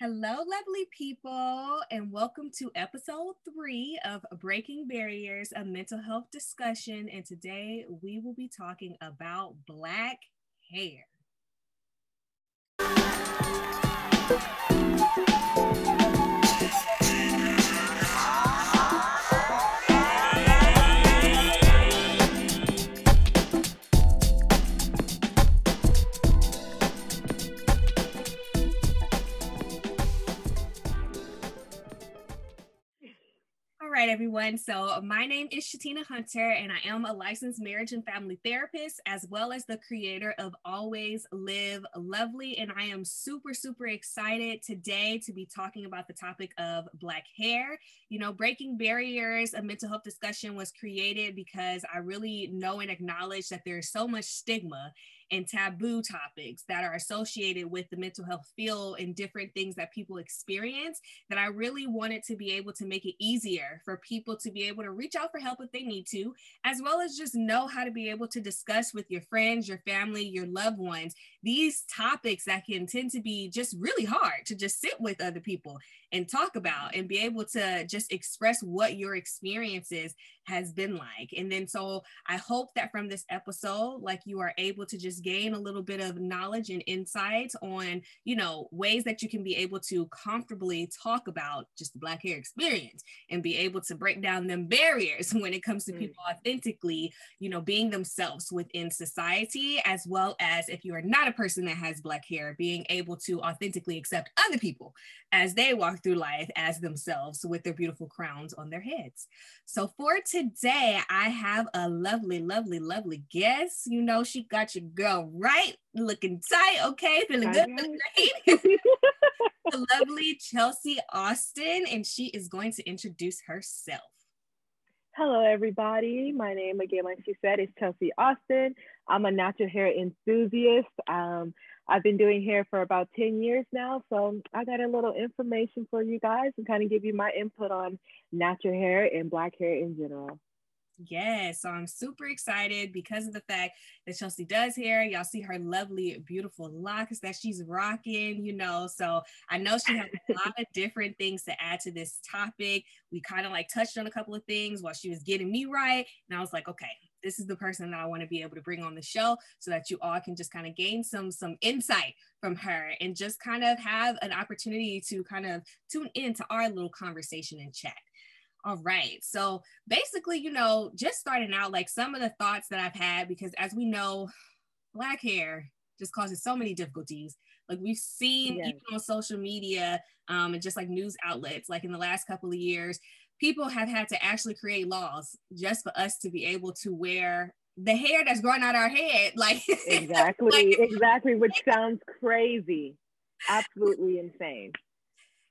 Hello, lovely people, and welcome to episode three of Breaking Barriers, a mental health discussion. And today we will be talking about Black hair. Right, everyone. So, my name is Shatina Hunter, and I am a licensed marriage and family therapist, as well as the creator of Always Live Lovely. And I am super, super excited today to be talking about the topic of Black hair. You know, Breaking Barriers, a mental health discussion was created because I really know and acknowledge that there's so much stigma and taboo topics that are associated with the mental health field and different things that people experience that I really wanted to be able to make it easier for people to be able to reach out for help if they need to, as well as just know how to be able to discuss with your friends, your family, your loved ones, these topics that can tend to be just really hard to just sit with other people and talk about and be able to just express what your experiences has been like. And then so I hope that from this episode, like you are able to just gain a little bit of knowledge and insight on, you know, ways that you can be able to comfortably talk about just the black hair experience and be able to break down them barriers when it comes to mm. people authentically, you know, being themselves within society, as well as if you are not a person that has black hair, being able to authentically accept other people as they walk through life as themselves with their beautiful crowns on their heads. So for today, I have a lovely, lovely, lovely guest. You know, she got your girl right, looking tight, okay, feeling good, feeling great. the lovely Chelsea Austin, and she is going to introduce herself. Hello, everybody. My name, again, like she said, is Chelsea Austin. I'm a natural hair enthusiast. Um, I've been doing hair for about 10 years now. So I got a little information for you guys and kind of give you my input on natural hair and black hair in general. Yes, so I'm super excited because of the fact that Chelsea does hair. Y'all see her lovely, beautiful locks that she's rocking, you know. So I know she has a lot of different things to add to this topic. We kind of like touched on a couple of things while she was getting me right. And I was like, okay, this is the person that I want to be able to bring on the show so that you all can just kind of gain some some insight from her and just kind of have an opportunity to kind of tune into our little conversation and chat. All right. So basically, you know, just starting out, like some of the thoughts that I've had, because as we know, black hair just causes so many difficulties. Like we've seen yes. even on social media um, and just like news outlets, like in the last couple of years, people have had to actually create laws just for us to be able to wear the hair that's growing out our head. Like exactly, like, exactly, which sounds crazy, absolutely insane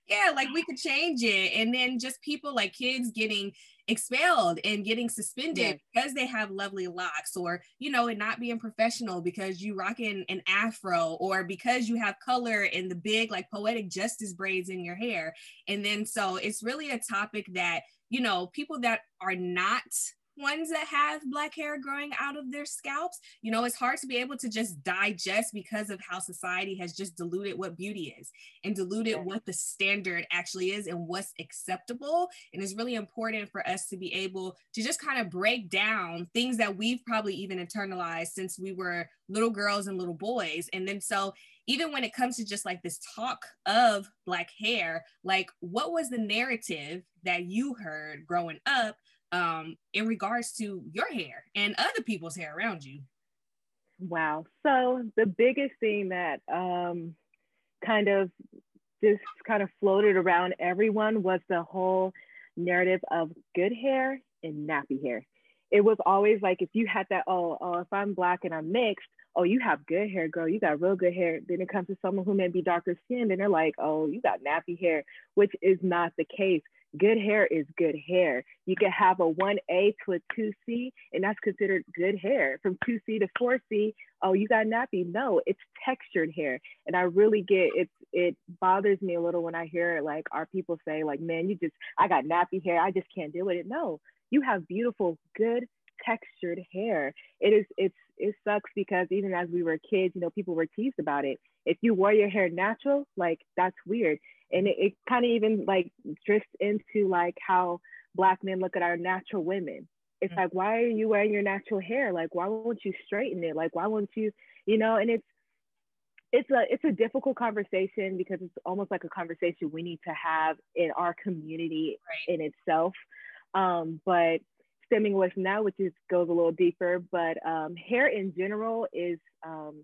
yeah, like we could change it. And then just people like kids getting expelled and getting suspended because they have lovely locks or, you know, and not being professional because you rocking an afro or because you have color in the big like poetic justice braids in your hair. And then so it's really a topic that, you know, people that are not ones that have black hair growing out of their scalps, you know, it's hard to be able to just digest because of how society has just diluted what beauty is and diluted yeah. what the standard actually is and what's acceptable. And it's really important for us to be able to just kind of break down things that we've probably even internalized since we were little girls and little boys. And then so even when it comes to just like this talk of black hair, like what was the narrative that you heard growing up um, in regards to your hair and other people's hair around you? Wow. So the biggest thing that um, kind of just kind of floated around everyone was the whole narrative of good hair and nappy hair. It was always like if you had that, oh, oh, if I'm black and I'm mixed, oh, you have good hair, girl. You got real good hair. Then it comes to someone who may be darker skinned and they're like, oh, you got nappy hair, which is not the case good hair is good hair. You can have a 1A to a 2C, and that's considered good hair. From 2C to 4C, oh, you got nappy. No, it's textured hair. And I really get it, it bothers me a little when I hear like our people say, like, man, you just, I got nappy hair. I just can't deal with it. No, you have beautiful, good textured hair. It is it's it sucks because even as we were kids, you know, people were teased about it. If you wore your hair natural, like that's weird. And it, it kind of even like drifts into like how black men look at our natural women. It's mm-hmm. like, why are you wearing your natural hair? Like, why won't you straighten it? Like, why won't you, you know, and it's it's a it's a difficult conversation because it's almost like a conversation we need to have in our community right. in itself. Um, but stemming with now, which is goes a little deeper, but um, hair in general is um,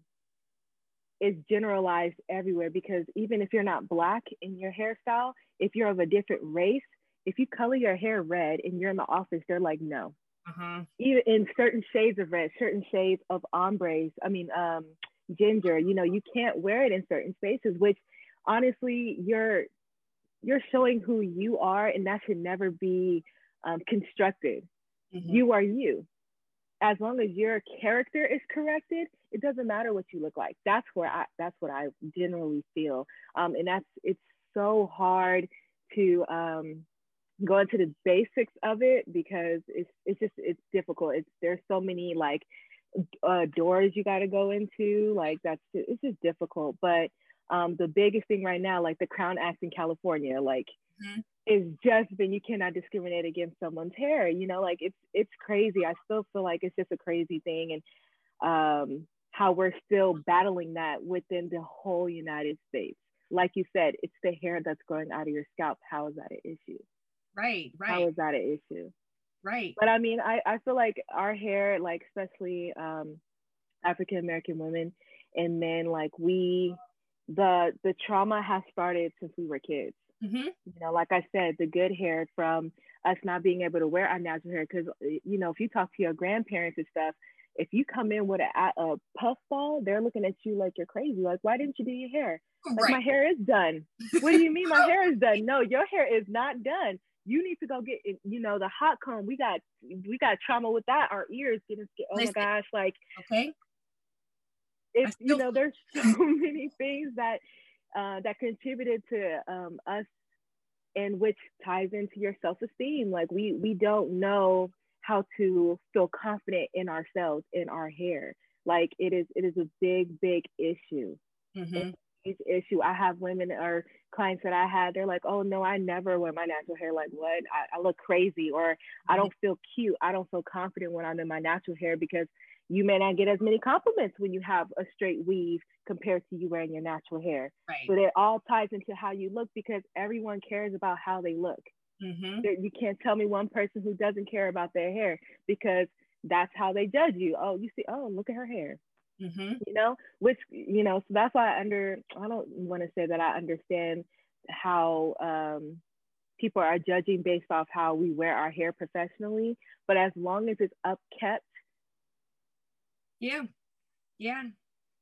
is generalized everywhere because even if you're not black in your hairstyle, if you're of a different race, if you color your hair red and you're in the office, they're like, no. Uh-huh. Even in certain shades of red, certain shades of ombres, I mean, um, ginger, you know, you can't wear it in certain spaces, which honestly, you're you're showing who you are, and that should never be um, constructed. Mm-hmm. You are you. As long as your character is corrected, it doesn't matter what you look like. That's where I that's what I generally feel. Um, and that's it's so hard to um, go into the basics of it because it's it's just it's difficult. It's there's so many like uh, doors you got to go into. Like that's it's just difficult. But um, the biggest thing right now, like the Crown Act in California, like mm-hmm. Is just been you cannot discriminate against someone's hair. You know, like it's it's crazy. I still feel like it's just a crazy thing, and um, how we're still battling that within the whole United States. Like you said, it's the hair that's growing out of your scalp. How is that an issue? Right, right. How is that an issue? Right. But I mean, I, I feel like our hair, like especially um, African American women and men, like we, the the trauma has started since we were kids. Mm-hmm. You know, like I said, the good hair from us not being able to wear our natural hair. Because you know, if you talk to your grandparents and stuff, if you come in with a, a puff ball, they're looking at you like you're crazy. Like, why didn't you do your hair? Like, right. my hair is done. what do you mean my hair is done? No, your hair is not done you need to go get you know the hot comb we got we got trauma with that our ears getting scared oh my gosh like okay it's you know there's so many things that uh, that contributed to um, us and which ties into your self-esteem like we we don't know how to feel confident in ourselves in our hair like it is it is a big big issue mm-hmm huge issue. I have women or clients that I had, they're like, oh no, I never wear my natural hair. Like what? I, I look crazy or mm-hmm. I don't feel cute. I don't feel confident when I'm in my natural hair because you may not get as many compliments when you have a straight weave compared to you wearing your natural hair. Right. But it all ties into how you look because everyone cares about how they look. Mm-hmm. You can't tell me one person who doesn't care about their hair because that's how they judge you. Oh, you see, oh, look at her hair mm-hmm. you know, which, you know, so that's why I under, I don't want to say that I understand how um, people are judging based off how we wear our hair professionally, but as long as it's upkept. Yeah. Yeah.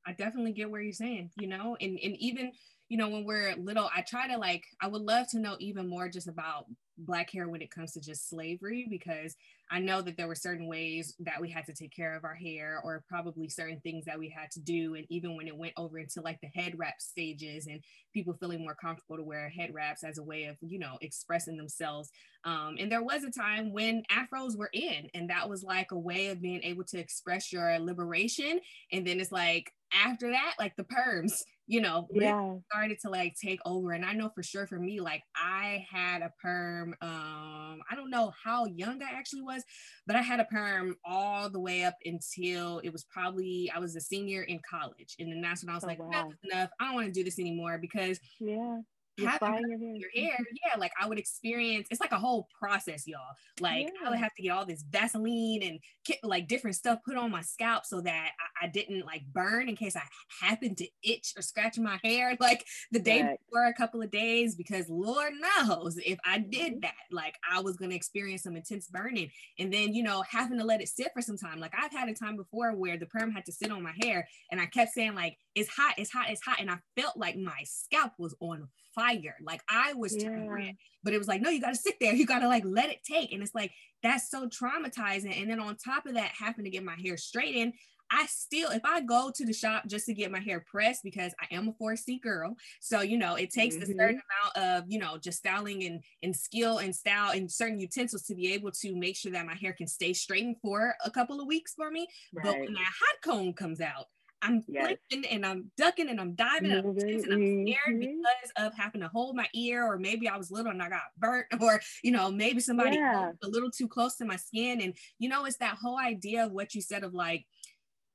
I definitely get where you're saying, you know, and, and even, you know, when we're little, I try to like, I would love to know even more just about black hair when it comes to just slavery because I know that there were certain ways that we had to take care of our hair or probably certain things that we had to do. And even when it went over into like the head wrap stages and people feeling more comfortable to wear head wraps as a way of you know expressing themselves. Um, and there was a time when afros were in and that was like a way of being able to express your liberation. And then it's like after that like the perms you know, yeah. started to like take over. And I know for sure for me, like I had a perm. Um, I don't know how young I actually was, but I had a perm all the way up until it was probably I was a senior in college. And then that's when I was oh, like, wow. enough, enough. I don't want to do this anymore because yeah your hair. your hair. Yeah, like I would experience. It's like a whole process, y'all. Like yeah. I would have to get all this Vaseline and get, like different stuff put on my scalp so that I, I, didn't like burn in case I happened to itch or scratch my hair like the day right. before a couple of days. Because Lord knows if I did mm-hmm. that, like I was gonna experience some intense burning, and then you know having to let it sit for some time. Like I've had a time before where the perm had to sit on my hair, and I kept saying like it's hot, it's hot, it's hot, and I felt like my scalp was on fire. Like I was yeah. turning red, but it was like, no, you got to sit there. You got to like let it take. And it's like, that's so traumatizing. And then on top of that, having to get my hair straightened, I still, if I go to the shop just to get my hair pressed, because I am a 4C girl, so you know, it takes mm-hmm. a certain mm-hmm. amount of, you know, just styling and and skill and style and certain utensils to be able to make sure that my hair can stay straightened for a couple of weeks for me. Right. But when that hot comb comes out, I'm yes. flipping and I'm ducking and I'm diving and I'm, and I'm scared mm-hmm. because of having to hold my ear, or maybe I was little and I got burnt, or you know, maybe somebody yeah. a little too close to my skin. And you know, it's that whole idea of what you said of like,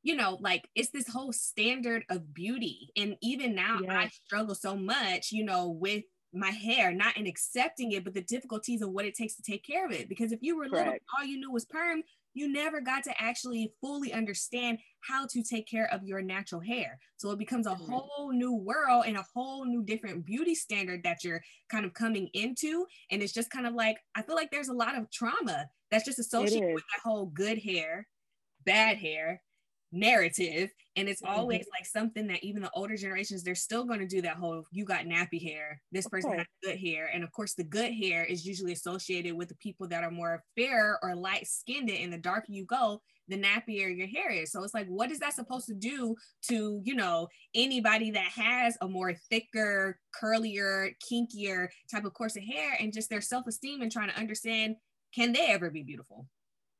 you know, like it's this whole standard of beauty. And even now yes. I struggle so much, you know, with my hair, not in accepting it, but the difficulties of what it takes to take care of it. Because if you were Correct. little, all you knew was perm, you never got to actually fully understand how to take care of your natural hair. So it becomes a whole new world and a whole new different beauty standard that you're kind of coming into. And it's just kind of like, I feel like there's a lot of trauma that's just associated with that whole good hair, bad hair, narrative and it's mm-hmm. always like something that even the older generations they're still going to do that whole you got nappy hair. This person has good hair. And of course the good hair is usually associated with the people that are more fair or light skinned and the darker you go the nappier your hair is. So it's like what is that supposed to do to you know anybody that has a more thicker curlier kinkier type of course of hair and just their self-esteem and trying to understand can they ever be beautiful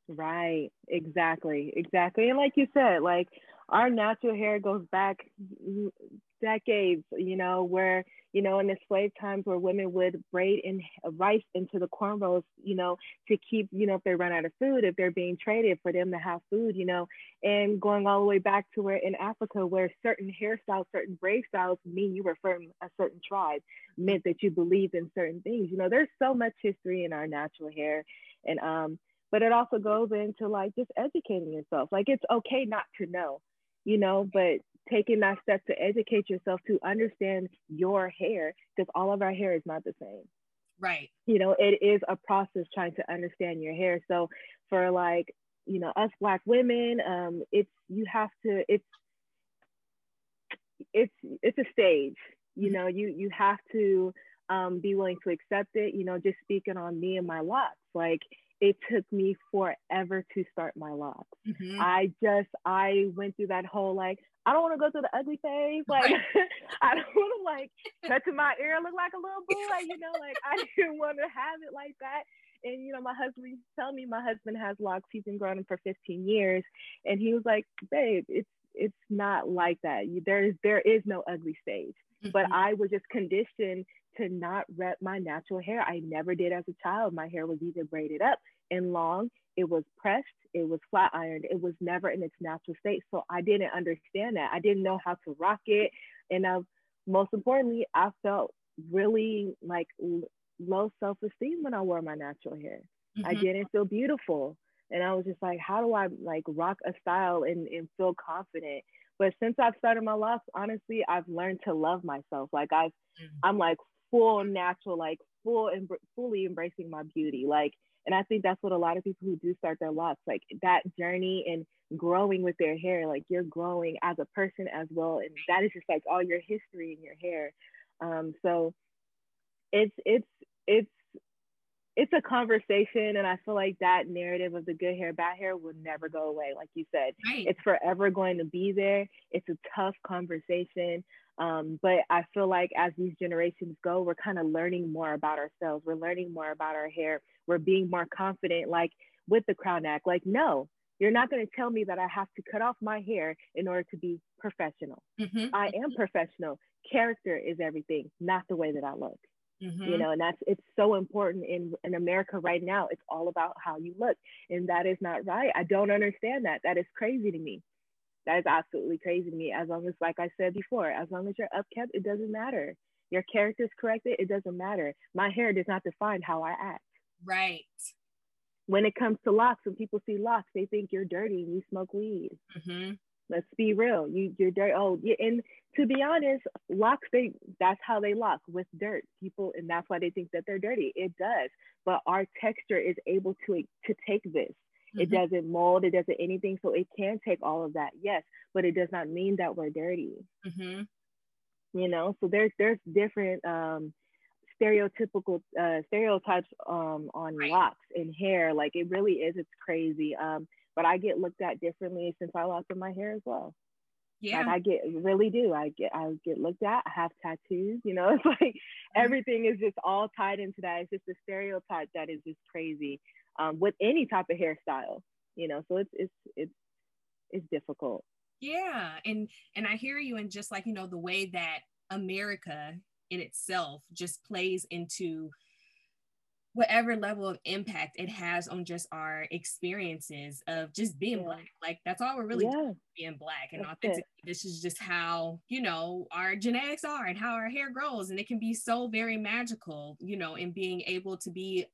Right. Exactly. Exactly. And like you said, like our natural hair goes back decades, you know, where, you know, in the slave times where women would braid in rice into the cornrows, you know, to keep, you know, if they run out of food, if they're being traded for them to have food, you know, and going all the way back to where in Africa, where certain hairstyles, certain braid styles mean you were from a certain tribe, meant that you believed in certain things. You know, there's so much history in our natural hair. And um, but it also goes into like just educating yourself. Like it's okay not to know, you know, but taking that step to educate yourself to understand your hair because all of our hair is not the same. Right. You know, it is a process trying to understand your hair. So for like, you know, us black women, um, it's you have to it's it's it's a stage. You mm-hmm. know, you you have to um, be willing to accept it. You know, just speaking on me and my locks, like it took me forever to start my locks. Mm-hmm. I just I went through that whole like I don't want to go through the ugly phase. Like I don't want to like cut to my ear look like a little boy. You know, like I didn't want to have it like that. And you know, my husband tell me my husband has locks. He's been growing them for 15 years, and he was like, "Babe, it's it's not like that. There is there is no ugly stage." Mm-hmm. But I was just conditioned to not rep my natural hair. I never did as a child. My hair was either braided up and long, it was pressed, it was flat ironed, it was never in its natural state. So I didn't understand that. I didn't know how to rock it. And uh, most importantly, I felt really like low self esteem when I wore my natural hair. Mm-hmm. I didn't feel beautiful. And I was just like, how do I like rock a style and, and feel confident? But since I've started my locks, honestly, I've learned to love myself. Like I've, mm-hmm. I'm like full natural, like full and fully embracing my beauty. Like, and I think that's what a lot of people who do start their locks, like that journey and growing with their hair, like you're growing as a person as well. And that is just like all your history in your hair. Um, so it's, it's, it's, it's a conversation and i feel like that narrative of the good hair bad hair will never go away like you said right. it's forever going to be there it's a tough conversation um, but I feel like as these generations go, we're kind of learning more about ourselves. We're learning more about our hair. We're being more confident, like with the crown act. Like, no, you're not going to tell me that I have to cut off my hair in order to be professional. Mm-hmm. I am professional. Character is everything, not the way that I look. Mm-hmm. You know, and that's it's so important in in America right now. It's all about how you look, and that is not right. I don't understand that. That is crazy to me. That is absolutely crazy to me. As long as, like I said before, as long as you're upkept, it doesn't matter. Your character is corrected, it doesn't matter. My hair does not define how I act. Right. When it comes to locks, when people see locks, they think you're dirty and you smoke weed. Mm-hmm. Let's be real. You you're dirty. Oh, yeah. And to be honest, locks they that's how they lock with dirt. People, and that's why they think that they're dirty. It does, but our texture is able to to take this Mm-hmm. It doesn't mold, it doesn't anything. So it can take all of that, yes, but it does not mean that we're dirty. Mm-hmm. You know, so there's there's different um, stereotypical uh, stereotypes um, on right. locks and hair. Like it really is, it's crazy. Um, but I get looked at differently since I lost my hair as well. Yeah. Like I get really do. I get I get looked at. I have tattoos, you know, it's like mm-hmm. everything is just all tied into that. It's just a stereotype that is just crazy. Um, with any type of hairstyle, you know, so it's it's it's it's difficult. Yeah. And and I hear you and just like, you know, the way that America in itself just plays into whatever level of impact it has on just our experiences of just being yeah. black. Like that's all we're really yeah. doing, being black and authentic. This is just how, you know, our genetics are and how our hair grows. And it can be so very magical, you know, in being able to be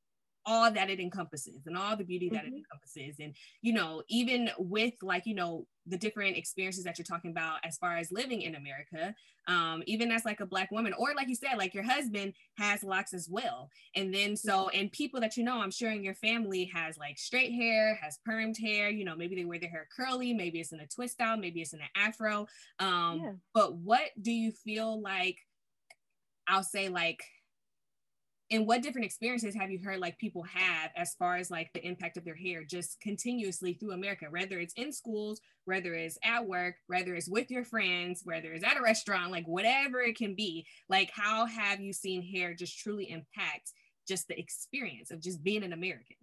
all that it encompasses and all the beauty that mm-hmm. it encompasses and you know even with like you know the different experiences that you're talking about as far as living in america um, even as like a black woman or like you said like your husband has locks as well and then so and people that you know i'm sure in your family has like straight hair has permed hair you know maybe they wear their hair curly maybe it's in a twist out maybe it's in an afro um, yeah. but what do you feel like i'll say like and what different experiences have you heard like people have as far as like the impact of their hair just continuously through america whether it's in schools whether it's at work whether it's with your friends whether it's at a restaurant like whatever it can be like how have you seen hair just truly impact just the experience of just being an american?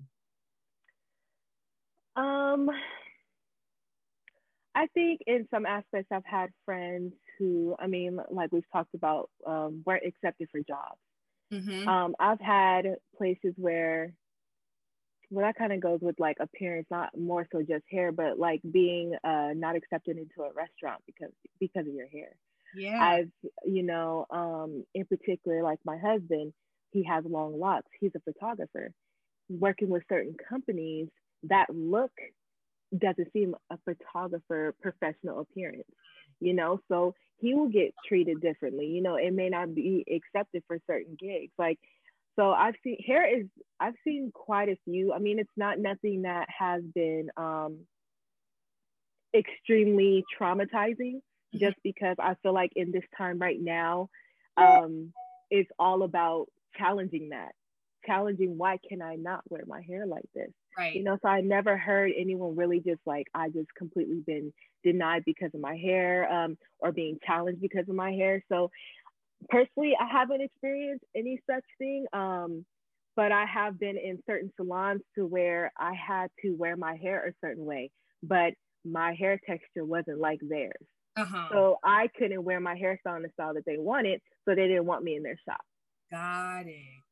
Um i think in some aspects i've had friends who i mean like we've talked about um, weren't accepted for jobs Mm-hmm. Um, I've had places where, well, that kind of goes with like appearance, not more so just hair, but like being uh, not accepted into a restaurant because because of your hair. Yeah. I've, you know, um, in particular, like my husband, he has long locks. He's a photographer. Working with certain companies, that look doesn't seem a photographer professional appearance you know so he will get treated differently. You know it may not be accepted for certain gigs. Like so i've seen hair is i've seen quite a few. I mean it's not nothing that has been um extremely traumatizing mm-hmm. just because i feel like in this time right now um it's all about challenging that challenging why can i not wear my hair like this right you know so i never heard anyone really just like i just completely been denied because of my hair um, or being challenged because of my hair. So personally, I haven't experienced any such thing. Um, but I have been in certain salons to where I had to wear my hair a certain way, but my hair texture wasn't like theirs. Uh-huh. So I couldn't wear my hairstyle in the style that they wanted, so they didn't want me in their shop. Got it.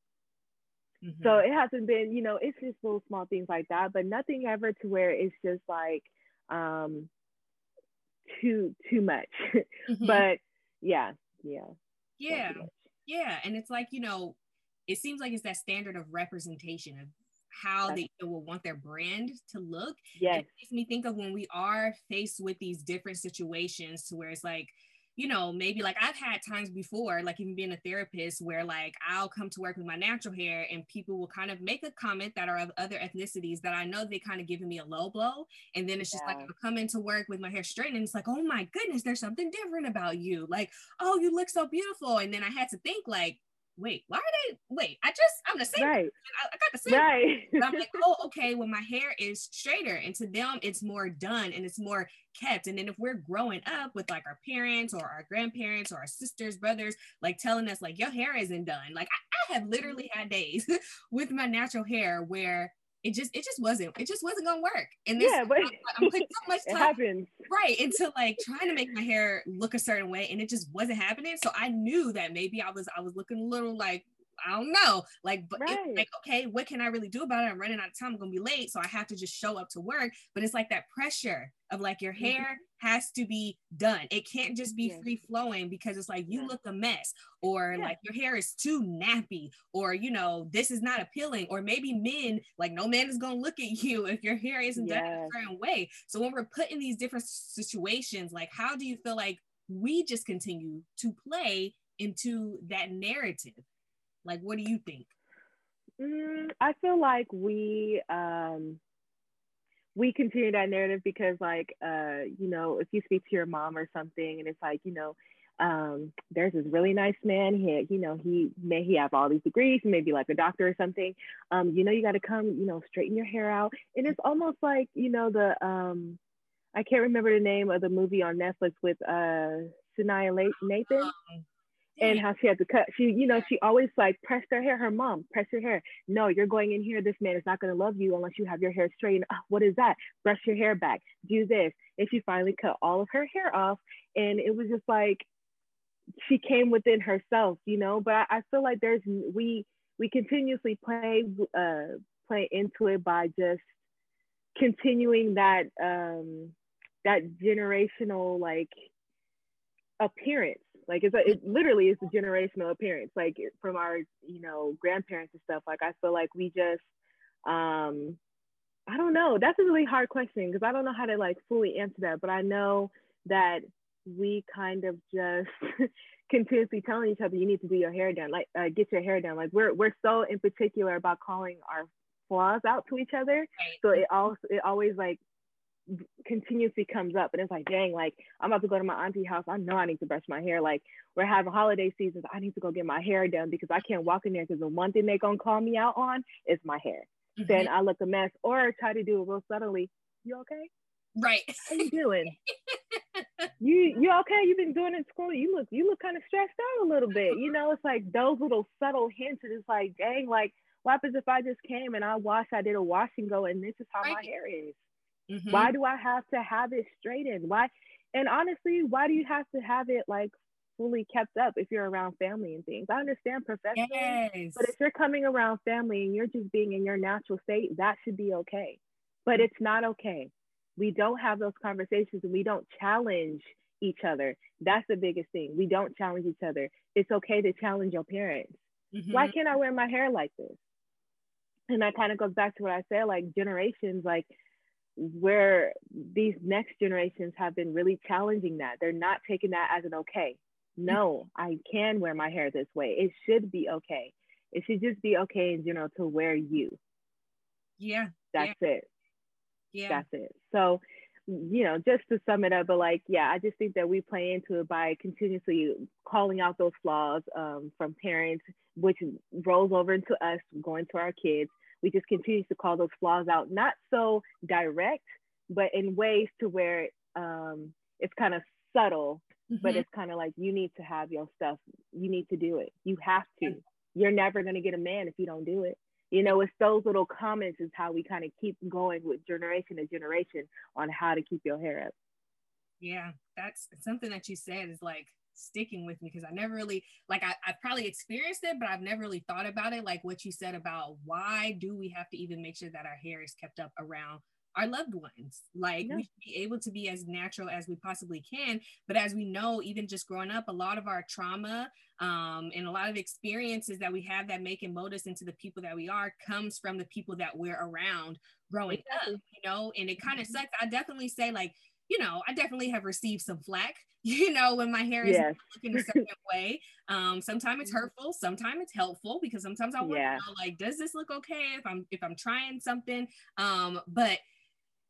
Mm-hmm. So it hasn't been, you know, it's just little small things like that, but nothing ever to where it's just like, um, too too much. Mm-hmm. but yeah, yeah. Yeah. Yeah. And it's like, you know, it seems like it's that standard of representation of how they will want their brand to look. Yes. It makes me think of when we are faced with these different situations to where it's like, you know, maybe like I've had times before, like even being a therapist, where like I'll come to work with my natural hair and people will kind of make a comment that are of other ethnicities that I know they kind of giving me a low blow. And then it's just yeah. like I'll come into work with my hair straight and it's like, oh my goodness, there's something different about you. Like, oh, you look so beautiful. And then I had to think like, wait, why are they? Wait, I just I'm the same. Right. I, I got the same. Right. I'm like, oh, okay. Well, my hair is straighter, and to them, it's more done and it's more kept. And then if we're growing up with like our parents or our grandparents or our sisters, brothers, like telling us like your hair isn't done. Like I, I have literally had days with my natural hair where it just it just wasn't it just wasn't gonna work and this, yeah but i'm putting so much time happens. right into like trying to make my hair look a certain way and it just wasn't happening so i knew that maybe i was i was looking a little like I don't know. Like, but right. it's like, okay, what can I really do about it? I'm running out of time. I'm gonna be late, so I have to just show up to work. But it's like that pressure of like your mm-hmm. hair has to be done. It can't just be yeah. free flowing because it's like you yeah. look a mess, or yeah. like your hair is too nappy, or you know this is not appealing, or maybe men like no man is gonna look at you if your hair isn't yes. done a certain way. So when we're put in these different situations, like how do you feel like we just continue to play into that narrative like, what do you think? Mm, I feel like we um, we continue that narrative because, like, uh, you know, if you speak to your mom or something, and it's like, you know, um, there's this really nice man. He, you know, he may he have all these degrees, maybe like a doctor or something. Um, you know, you got to come, you know, straighten your hair out. And it's almost like, you know, the um, I can't remember the name of the movie on Netflix with uh Sanaa Lathan. And how she had to cut. She, you know, she always like pressed her hair. Her mom press your hair. No, you're going in here. This man is not going to love you unless you have your hair straightened. Oh, what is that? Brush your hair back. Do this. And she finally cut all of her hair off, and it was just like she came within herself, you know. But I, I feel like there's we we continuously play uh play into it by just continuing that um that generational like appearance like it's a, it literally is a generational appearance like from our you know grandparents and stuff. Like i feel like we just um i don't know. That's a really hard question because i don't know how to like fully answer that but i know that we kind of just continuously telling each other you need to do your hair done like uh, get your hair done. Like we're we're so in particular about calling our flaws out to each other. Right. so it also it always like continuously comes up and it's like dang like i'm about to go to my auntie house. I know i need to brush my hair. Like we're having holiday seasons. I need to go get my hair done because i can't walk in there because the one thing they're gonna call me out on is my hair. Mm-hmm. then i look a mess or try to do it real subtly. You okay? Right. How you doing? You you okay? You've been doing it in school? You look you look kind of stressed out a little bit. You know it's like those little subtle hints and it's like dang like what happens if i just came and i washed i did a wash and go and this is how right. my hair is Mm-hmm. Why do I have to have it straightened? Why? And honestly, why do you have to have it like fully kept up if you're around family and things? I understand professionally, yes. but if you're coming around family and you're just being in your natural state, that should be okay. But mm-hmm. it's not okay. We don't have those conversations and we don't challenge each other. That's the biggest thing. We don't challenge each other. It's okay to challenge your parents. Mm-hmm. Why can't I wear my hair like this? And that kind of goes back to what I said like generations, like where these next generations have been really challenging that. They're not taking that as an okay. No, I can wear my hair this way. It should be okay. It should just be okay in general to wear you. Yeah. That's yeah. it. Yeah. That's it. So, you know, just to sum it up, but like, yeah, I just think that we play into it by continuously calling out those flaws um, from parents, which rolls over into us, going to our kids, we just continue to call those flaws out, not so direct, but in ways to where um, it's kind of subtle, mm-hmm. but it's kind of like you need to have your stuff. You need to do it. You have to. You're never going to get a man if you don't do it. You know, it's those little comments is how we kind of keep going with generation to generation on how to keep your hair up. Yeah, that's something that you said is like sticking with me because I never really like I, I probably experienced it, but I've never really thought about it. Like what you said about why do we have to even make sure that our hair is kept up around our loved ones. Like yeah. we should be able to be as natural as we possibly can. But as we know, even just growing up, a lot of our trauma um, and a lot of experiences that we have that make and mold us into the people that we are comes from the people that we're around growing up, you know, and it kind of mm-hmm. sucks. I definitely say like you know, I definitely have received some flack, you know, when my hair is yes. looking a certain way. Um, sometimes it's mm-hmm. hurtful, sometimes it's helpful because sometimes I yeah. you know, like, does this look okay if I'm if I'm trying something? Um, but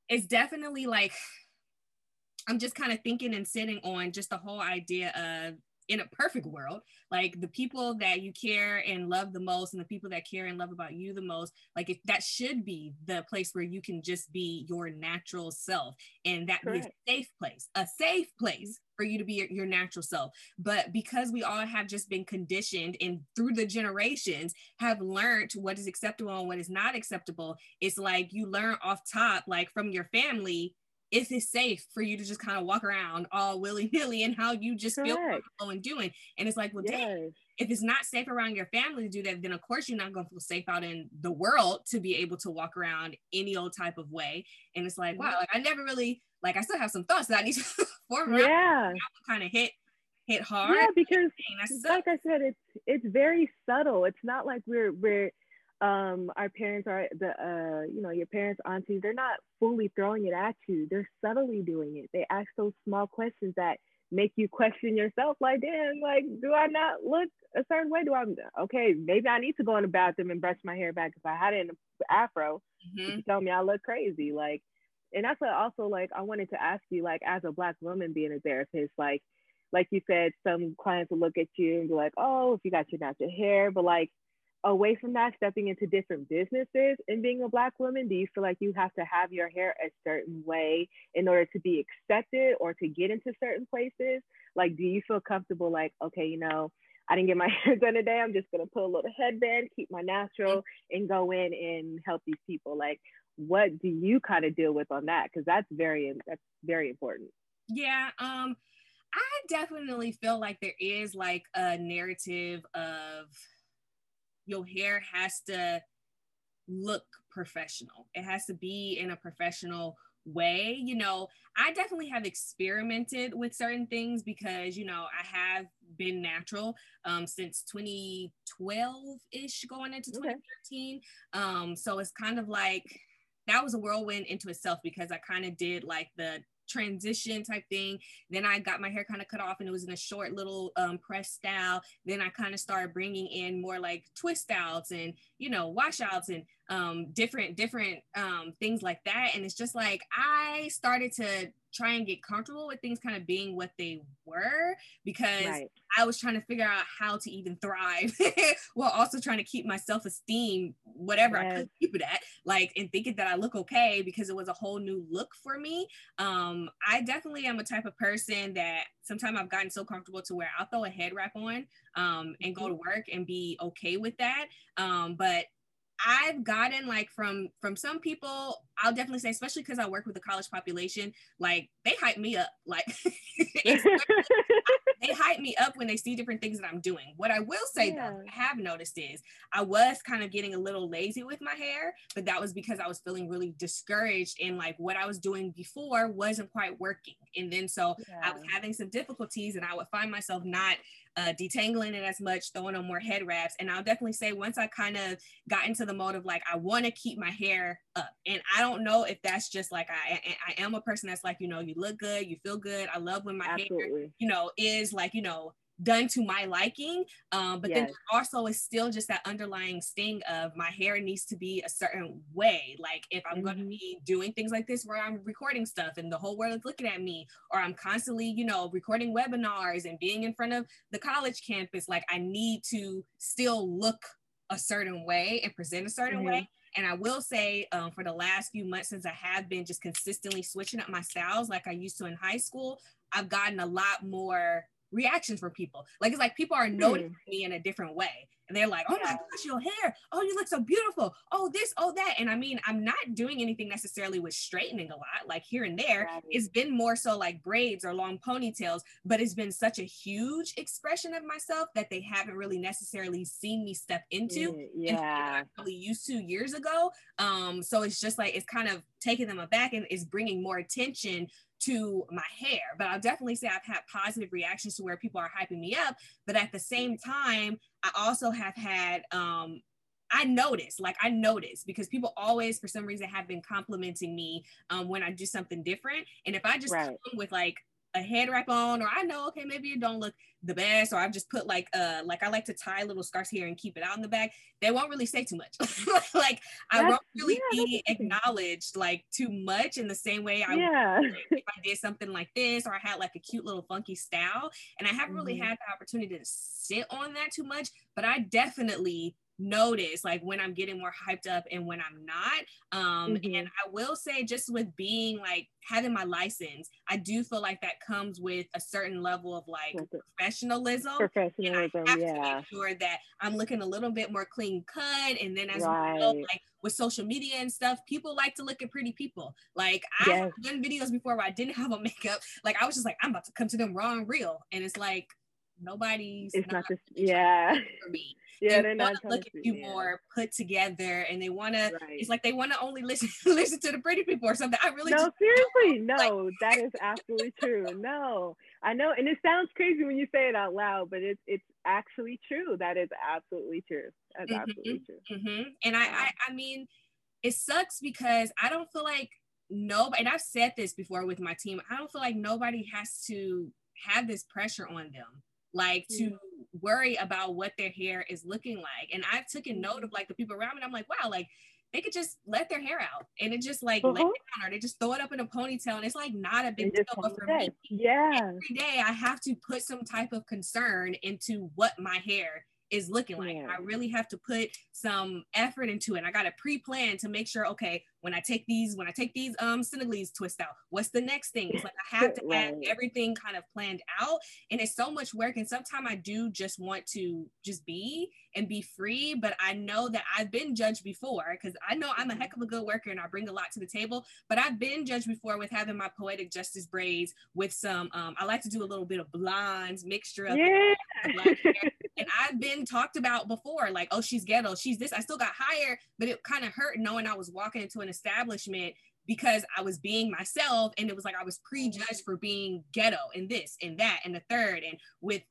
it's definitely like I'm just kind of thinking and sitting on just the whole idea of in a perfect world, like the people that you care and love the most, and the people that care and love about you the most, like if that should be the place where you can just be your natural self, and that Correct. be a safe place, a safe place for you to be your, your natural self. But because we all have just been conditioned and through the generations have learned what is acceptable and what is not acceptable, it's like you learn off top, like from your family if it's safe for you to just kind of walk around all willy nilly and how you just Correct. feel comfortable and doing. And it's like, well, yes. dang, if it's not safe around your family to do that, then of course you're not going to feel safe out in the world to be able to walk around any old type of way. And it's like, wow, mm-hmm. like I never really like I still have some thoughts that I need to form around. Yeah, kind of hit hit hard. Yeah, because like I said, it's it's very subtle. It's not like we're we're um, our parents are the uh, you know your parents aunties they're not fully throwing it at you. They're subtly doing it. They ask those small questions that make you question yourself like damn like do i not look a certain way? Do i okay maybe i need to go in the bathroom and brush my hair back if i had it in an afro mm-hmm. you tell me i look crazy like and that's what also like i wanted to ask you like as a black woman being a therapist like like you said, some clients will look at you and be like, oh, if you got your natural hair, but like away from that, stepping into different businesses and being a Black woman, do you feel like you have to have your hair a certain way in order to be accepted or to get into certain places? Like, do you feel comfortable, like, okay, you know, I didn't get my hair done today. I'm just gonna put a little headband, keep my natural, and go in and help these people. Like, what do you kind of deal with on that? Because that's very that's very important. Yeah. Um, I definitely feel like there is like a narrative of your hair has to look professional. It has to be in a professional way. You know, I definitely have experimented with certain things because, you know, I have been natural um, since 2012 ish, going into 2013. Okay. Um, so it's kind of like that was a whirlwind into itself because I kind of did like the transition type thing. Then I got my hair kind of cut off and it was in a short little um, press style. Then I kind of started bringing in more like twist outs and, you know, washouts and um, different, different um, things like that. And it's just like, I started to try and get comfortable with things kind of being what they were because right. I was trying to figure out how to even thrive while also trying to keep my self esteem, whatever yes. I could keep it at, like, and thinking that I look okay because it was a whole new look for me. Um, I definitely am a type of person that sometimes I've gotten so comfortable to where I'll throw a head wrap on um, and go mm-hmm. to work and be okay with that. Um, but I've gotten like from from some people, I'll definitely say, especially because I work with the college population, like they hype me up. Like they hype me up when they see different things that I'm doing. What I will say yeah. though, I have noticed is I was kind of getting a little lazy with my hair, but that was because I was feeling really discouraged and like what I was doing before wasn't quite working. And then so yeah. I was having some difficulties and I would find myself not uh, detangling it as much, throwing on more head wraps. And I'll definitely say once I kind of got into the mode of like, I want to keep my hair up. And I don't know if that's just like, I, I am a person that's like, you know, you look good, you feel good. I love when my Absolutely. hair, you know, is like, you know, done to my liking. Um, but yes. then also it's still just that underlying sting of my hair needs to be a certain way. Like if I'm mm-hmm. going to be doing things like this where I'm recording stuff and the whole world is looking at me, or I'm constantly, you know, recording webinars and being in front of the college campus, like I need to still look a certain way and present a certain mm-hmm. way. And I will say, um, for the last few months, since I have been just consistently switching up my styles like I used to in high school, I've gotten a lot more reactions from people. Like it's like people are noticing mm. me in a different way. And they're like, oh my gosh, your hair. Oh, you look so beautiful. Oh, this, oh, that. And I mean, I'm not doing anything necessarily with straightening a lot, like here and there. Right. It's been more so like braids or long ponytails, but it's been such a huge expression of myself that they haven't really necessarily seen me step into. Mm, yeah. I really used to years ago. Um, so it's just like it's kind of taking them aback and is bringing more attention to my hair. But I'll definitely say I've had positive reactions to where people are hyping me up. But at the same time, I also have had um I notice, like I notice because people always, for some reason, have been complimenting me um, when I do something different. And if I just right. come with like a head wrap on, or I know, okay, maybe it don't look the best, or I've just put like uh like I like to tie little scarves here and keep it out in the back, they won't really say too much. like I won't really yeah, be acknowledged like too much in the same way I yeah. would if I did something like this or I had like a cute little funky style. And I haven't mm-hmm. really had the opportunity to sit on that too much, but I definitely notice like when I'm getting more hyped up and when I'm not. Um, mm-hmm. And I will say, just with being like having my license, I do feel like that comes with a certain level of like professionalism. Professionalism, yeah. make sure that I'm looking a little bit more clean cut. And then as right. well, like with social media and stuff, people like to look at pretty people. Like I've done videos before where I didn't have a makeup. Like I was just like, I'm about to come to them raw and real. And it's like nobody's it's not, not just yeah for me yeah, they want to look at you yeah. more put together, and they want to. It's like they want to only listen listen to the pretty people or something. I really no, seriously, no, like, that is absolutely true. No, I know, and it sounds crazy when you say it out loud, but it's it's actually true. That is absolutely true. That's mm-hmm, absolutely true. Mm-hmm. And I, I, I mean, it sucks because I don't feel like nobody. And I've said this before with my team. I don't feel like nobody has to have this pressure on them like to mm-hmm. worry about what their hair is looking like. And I've taken note of like the people around me. I'm like, wow, like they could just let their hair out and it just like uh-huh. let it down or they just throw it up in a ponytail and it's like not a big deal. But for me, yeah, every day I have to put some type of concern into what my hair is looking like. Yeah. I really have to put some effort into it. I got to pre-plan to make sure, okay, when I take these, when I take these um Senegalese twist out, what's the next thing? It's like I have to have everything kind of planned out. And it's so much work. And sometimes I do just want to just be and be free. But I know that I've been judged before because I know I'm a heck of a good worker and I bring a lot to the table. But I've been judged before with having my poetic justice braids with some um, I like to do a little bit of blondes, mixture of yeah. and I've been talked about before, like, oh, she's ghetto, she's this. I still got hired, but it kind of hurt knowing I was walking into an establishment because I was being myself and it was like I was prejudged for being ghetto and this and that and the third and with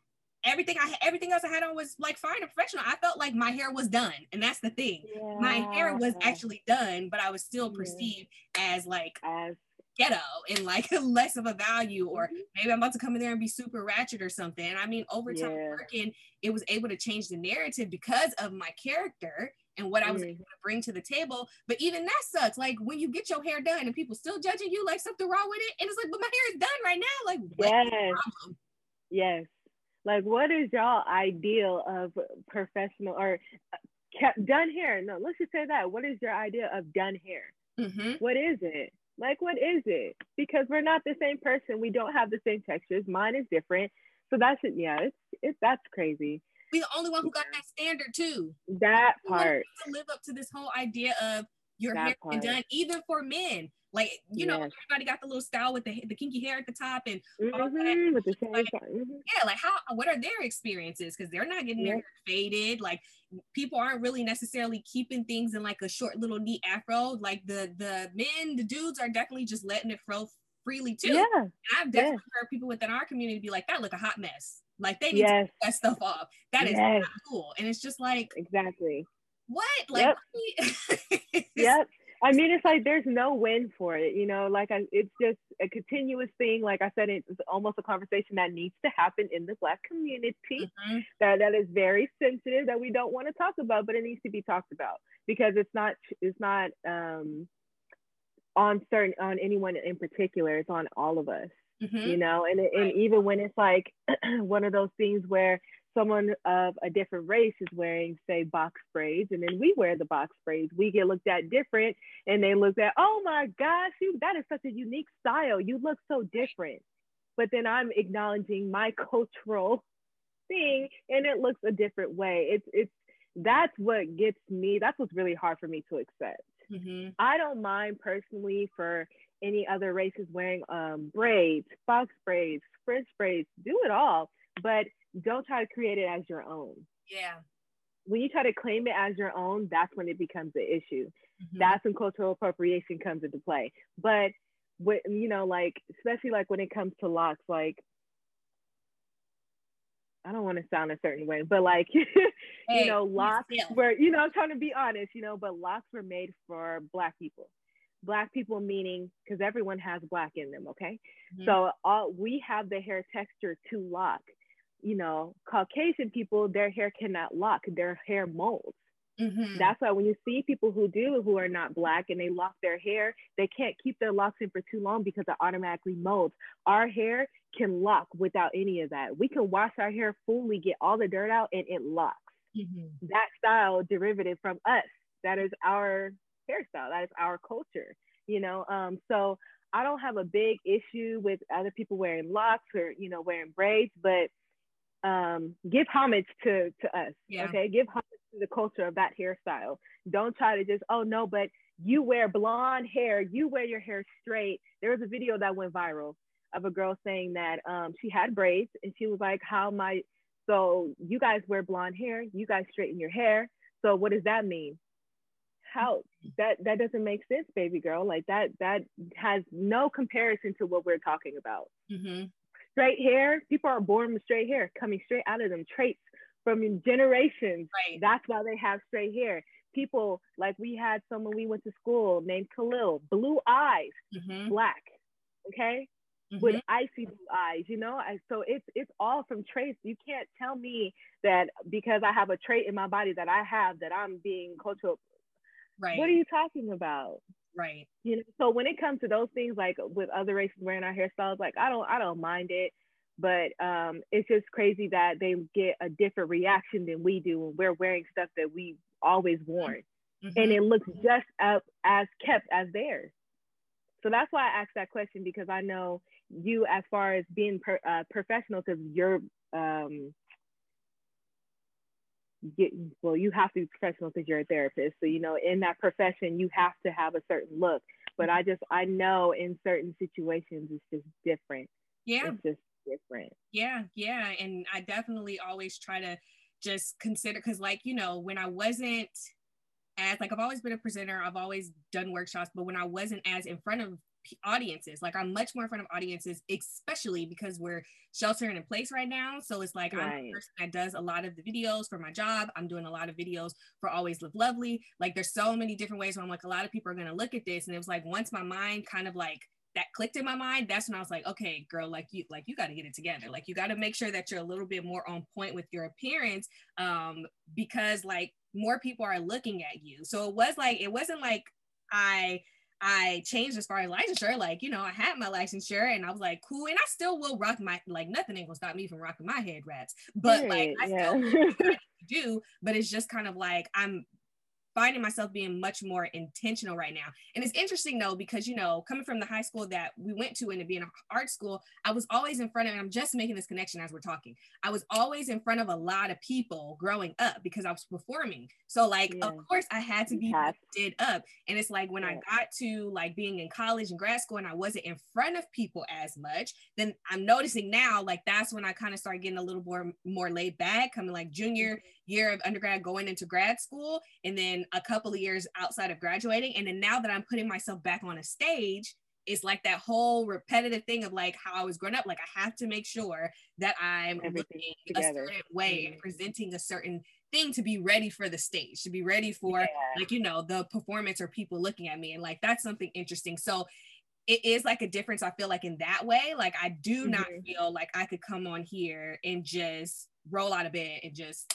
everything I everything else I had on was like fine and professional. I felt like my hair was done, and that's the thing. Yeah. My hair was actually done, but I was still perceived yeah. as like as ghetto and like less of a value, or mm-hmm. maybe I'm about to come in there and be super ratchet or something. And I mean, over time yeah. working, it was able to change the narrative because of my character and what I was mm. able to bring to the table. But even that sucks. Like when you get your hair done and people still judging you, like something wrong with it, and it's like, but my hair is done right now. Like, yes, yes. Like, what is y'all ideal of professional or uh, done hair? No, let's just say that. What is your idea of done hair? Mm-hmm. What is it? Like, what is it? Because we're not the same person. We don't have the same textures. Mine is different. So that's it. Yeah, it's it's that's crazy. We the only one who got that standard too. That part. To live up to this whole idea of your that hair part. done, even for men. Like you yes. know, everybody got the little style with the the kinky hair at the top and mm-hmm, all that. With the like, mm-hmm. Yeah, like how what are their experiences? Because they're not getting their hair faded. Like people aren't really necessarily keeping things in like a short little neat afro. Like the the men, the dudes are definitely just letting it flow freely too. Yeah. And I've definitely heard people within our community be like, that look a hot mess. Like they need yes. to that stuff off. That is yes. not cool. And it's just like exactly what? Like yep. yep. I mean, it's like there's no win for it, you know. Like I, it's just a continuous thing. Like I said, it's almost a conversation that needs to happen in the Black community. Mm-hmm. That that is very sensitive that we don't want to talk about, but it needs to be talked about because it's not it's not um, on certain on anyone in particular. It's on all of us, mm-hmm. you know. And right. and even when it's like one of those things where someone of a different race is wearing, say, box braids, and then we wear the box braids, we get looked at different, and they look at, oh my gosh, you that is such a unique style. You look so different. But then I'm acknowledging my cultural thing, and it looks a different way. It's it's that's what gets me. That's what's really hard for me to accept. Mm-hmm. I don't mind personally for any other races wearing um, braids, box braids, French braids, do it all. But don't try to create it as your own. Yeah. When you try to claim it as your own, that's when it becomes an issue. Mm-hmm. That's when cultural appropriation comes into play. But when you know, like especially like when it comes to locks, like I don't want to sound a certain way, but like hey, you know, locks were you know, I'm trying to be honest, you know, but locks were made for black people. Black people meaning because everyone has black in them, okay? Mm-hmm. So all we have the hair texture to lock you know, Caucasian people, their hair cannot lock, their hair molds. Mm-hmm. That's why when you see people who do, who are not black, and they lock their hair, they can't keep their locks in for too long because it automatically molds. Our hair can lock without any of that. We can wash our hair fully, get all the dirt out, and it locks. Mm-hmm. That style derivative from us. That is our hairstyle. That is our culture. You know, um, so I don't have a big issue with other people wearing locks or you know wearing braids, but um, give homage to to us. Yeah. Okay, give homage to the culture of that hairstyle. Don't try to just oh no, but you wear blonde hair, you wear your hair straight. There was a video that went viral of a girl saying that um, she had braids and she was like, how my so you guys wear blonde hair, you guys straighten your hair. So what does that mean? How that that doesn't make sense, baby girl. Like that that has no comparison to what we're talking about. Mm-hmm straight hair, people are born with straight hair coming straight out of them, traits from generations. Right. That's why they have straight hair. People like we had someone we went to school named Khalil, blue eyes, mm-hmm. black, okay, mm-hmm. with icy blue eyes. You know, I, so it's it's all from traits. You can't tell me that because I have a trait in my body that I have that I'm being cultural Right. What are you talking about? Right. You know, so when it comes to those things, like with other races wearing our hairstyles, like I don't, I don't mind it, but um, it's just crazy that they get a different reaction than we do when we're wearing stuff that we always worn, mm-hmm. and it looks just up as kept as theirs. So that's why I asked that question because I know you, as far as being per, uh, professional, because you're um, get, well, you have to be professional because you're a therapist. So, you know, in that profession, you have to have a certain look. But I just, I know in certain situations, it's just different. Yeah. It's just different. Yeah. Yeah. And I definitely always try to just consider, because, like, you know, when I wasn't as, like, I've always been a presenter, I've always done workshops, but when I wasn't as in front of audiences. Like I'm much more in front of audiences, especially because we're sheltering in place right now. So it's like right. I'm the person that does a lot of the videos for my job. I'm doing a lot of videos for Always Live Lovely. Like there's so many different ways where I'm like, a lot of people are gonna look at this. And it was like once my mind kind of like that clicked in my mind that's when i was like okay girl like you like you got to get it together like you got to make sure that you're a little bit more on point with your appearance um because like more people are looking at you so it was like it wasn't like i I changed as far as licensure. Like, you know, I had my licensure and I was like, cool. And I still will rock my, like, nothing ain't gonna stop me from rocking my head wraps. But right, like, I yeah. still do, but it's just kind of like, I'm finding myself being much more intentional right now. And it's interesting though, because, you know, coming from the high school that we went to and being an art school, I was always in front of, and I'm just making this connection as we're talking. I was always in front of a lot of people growing up because I was performing. So like, yeah. of course I had to be did up. And it's like when yeah. I got to like being in college and grad school and I wasn't in front of people as much, then I'm noticing now, like that's when I kind of started getting a little more, more laid back, coming like junior mm-hmm. Year of undergrad, going into grad school. And then a couple of years outside of graduating. And then now that I'm putting myself back on a stage, it's like that whole repetitive thing of like how I was growing up. Like I have to make sure that I'm Everything looking together. a certain way mm-hmm. and presenting a certain thing to be ready for the stage, to be ready for yeah. like, you know, the performance or people looking at me. And like that's something interesting. So it is like a difference, I feel like in that way. Like I do mm-hmm. not feel like I could come on here and just roll out of bed and just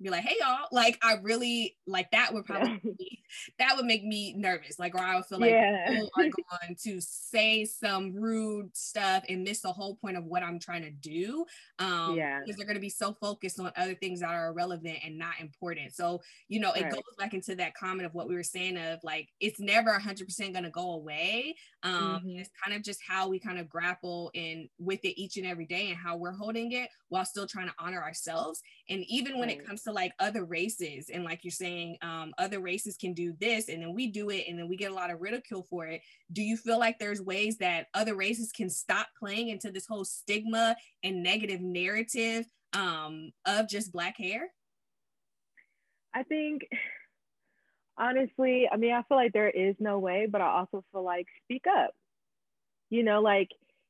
be like, hey y'all, like I really like that would probably be, that would make me nervous. Like, or I would feel like yeah. people are going to say some rude stuff and miss the whole point of what I'm trying to do. Um, yeah. because they're gonna be so focused on other things that are irrelevant and not important. So, you know, it right. goes back into that comment of what we were saying of like it's never hundred percent gonna go away. Um, mm-hmm. it's kind of just how we kind of grapple in with it each and every day and how we're holding it while still trying to honor ourselves. And even when right. it comes to like other races and like you're saying um, other races can do this and then we do it and then we get a lot of ridicule for it. Do you feel like there's ways that other races can stop playing into this whole stigma and negative narrative um, of just black hair? I think honestly i mean i feel like there is no way but i also feel like speak up. You know like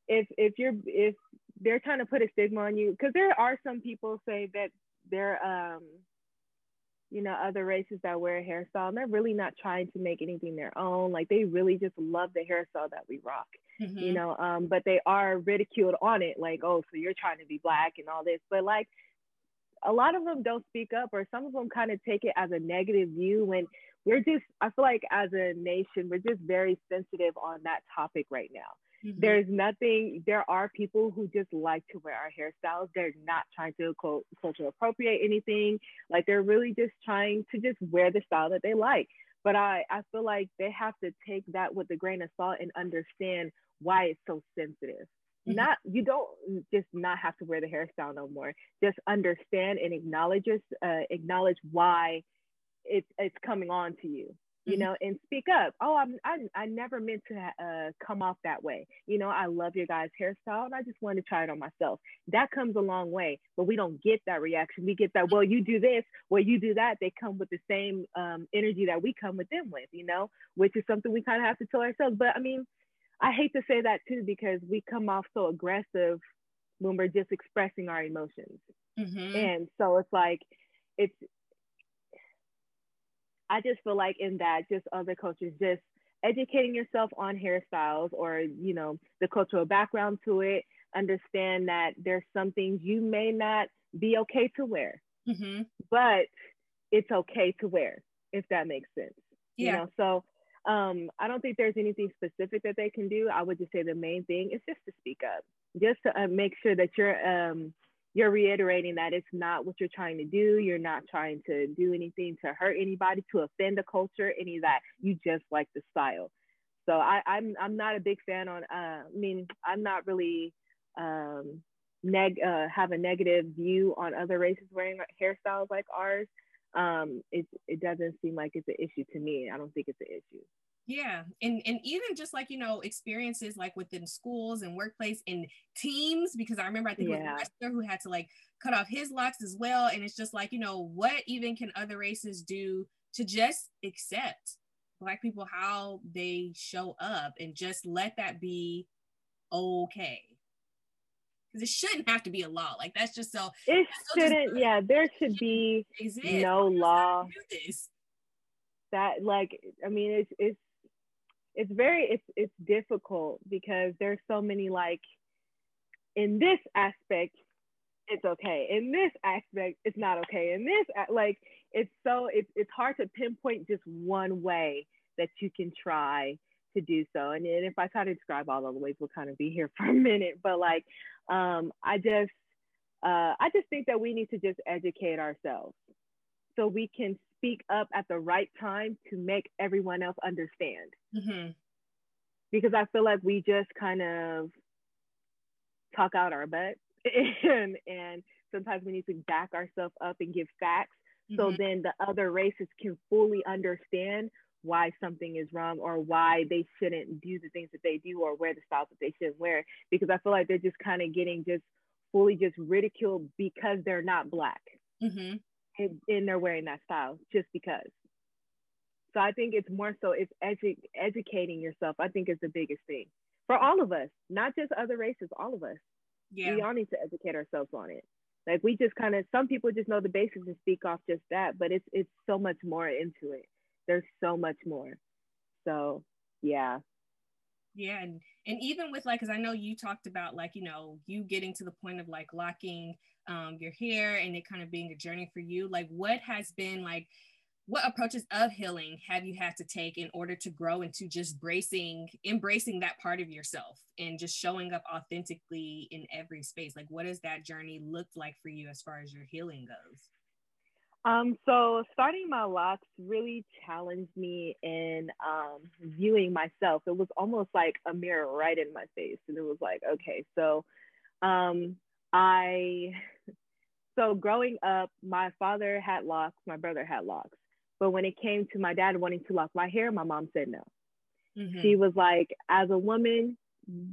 if if you're if they're trying to put a stigma on you because there are some people say that they're um you know other races that wear a hairstyle and they're really not trying to make anything their own. Like they really just love the hairstyle that we rock mm-hmm. you know um but they are ridiculed on it like oh so you're trying to be black and all this. But like a lot of them don't speak up or some of them kind of take it as a negative view when we're just i feel like as a nation we're just very sensitive on that topic right now Mm-hmm. There's nothing, there are people who just like to wear our hairstyles. They're not trying to quote culture appropriate anything. Like they're really just trying to just wear the style that they like. But I, I feel like they have to take that with a grain of salt and understand why it's so sensitive. Mm-hmm. Not you don't just not have to wear the hairstyle no more. Just understand and acknowledge uh, acknowledge why it's it's coming on to you you mm-hmm. know, and speak up. Oh, I'm, I, I never meant to uh, come off that way. You know, I love your guys' hairstyle and I just wanted to try it on myself. That comes a long way, but we don't get that reaction. We get that, well, you do this, well, you do that. They come with the same um, energy that we come with them with, you know, which is something we kind of have to tell ourselves. But I mean, I hate to say that too, because we come off so aggressive when we're just expressing our emotions. Mm-hmm. And so it's like, it's I just feel like in that, just other cultures, just educating yourself on hairstyles or, you know, the cultural background to it, understand that there's some things you may not be okay to wear, mm-hmm. but it's okay to wear, if that makes sense. Yeah. You know, so um, I don't think there's anything specific that they can do. I would just say the main thing is just to speak up, just to uh, make sure that you're um, you're reiterating that it's not what you're trying to do. You're not trying to do anything to hurt anybody, to offend the culture, any of that. You just like the style. So I, I'm I'm not a big fan on. Uh, I mean, I'm not really um, neg uh, have a negative view on other races wearing hairstyles like ours. Um, it it doesn't seem like it's an issue to me. I don't think it's an issue. Yeah, and and even just like you know experiences like within schools and workplace and teams because I remember I think yeah. it was a wrestler who had to like cut off his locks as well, and it's just like you know what even can other races do to just accept black people how they show up and just let that be okay? Because it shouldn't have to be a law like that's just so it shouldn't just, yeah there should be no law that like i mean it's it's it's very it's it's difficult because there's so many like in this aspect it's okay. In this aspect it's not okay. In this like it's so it's it's hard to pinpoint just one way that you can try to do so. And, and if i try to describe all of the ways we'll kind of be here for a minute. But like um i just uh i just think that we need to just educate ourselves so we can speak up at the right time to make everyone else understand. Mm-hmm. Because I feel like we just kind of talk out our butt and and sometimes we need to back ourselves up and give facts mm-hmm. so then the other races can fully understand why something is wrong or why they shouldn't do the things that they do or wear the styles that they shouldn't wear because i feel like they're just kind of getting just fully just ridiculed because they're not black mm-hmm and, and they're wearing that style just because. So I think it's more so it's edu- educating yourself. I think is the biggest thing for all of us, not just other races, all of us. Yeah. We all need to educate ourselves on it. Like we just kind of some people just know the basics and speak off just that, but it's it's so much more into it. There's so much more. So yeah. Yeah, and and even with like, because I know you talked about like you know you getting to the point of like locking um, your hair and it kind of being a journey for you like what has been like what approaches of healing have you had to take in order to grow into just bracing embracing that part of yourself and just showing up authentically in every space like what does that journey look like for you as far as your healing goes um, so starting my locks really challenged me in um, viewing myself. It was almost like a mirror right in my face, and it was like, okay, so um, I so growing up, my father had locks, my brother had locks. But when it came to my dad wanting to lock my hair, my mom said no. Mm-hmm. She was like, as a woman,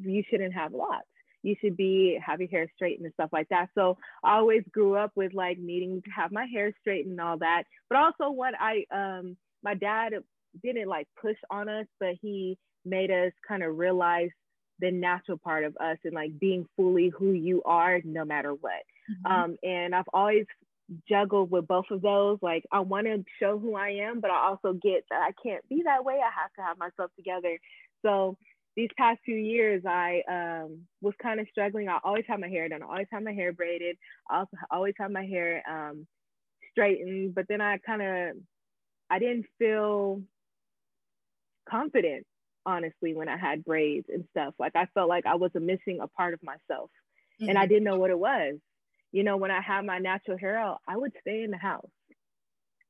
you shouldn't have locks. You should be have your hair straightened and stuff like that. So I always grew up with like needing to have my hair straightened and all that. But also what I um my dad didn't like push on us, but he made us kind of realize the natural part of us and like being fully who you are no matter what. Mm-hmm. Um, and I've always juggled with both of those. Like I want to show who I am, but I also get that I can't be that way. I have to have myself together. So these past few years, I um, was kind of struggling. I always had my hair done. I always had my hair braided. I also always had my hair um, straightened. But then I kind of, I didn't feel confident honestly when I had braids and stuff. Like I felt like I was missing a part of myself mm-hmm. and I mm-hmm. didn't know what it was. You know, when I had my natural hair out, I would stay in the house.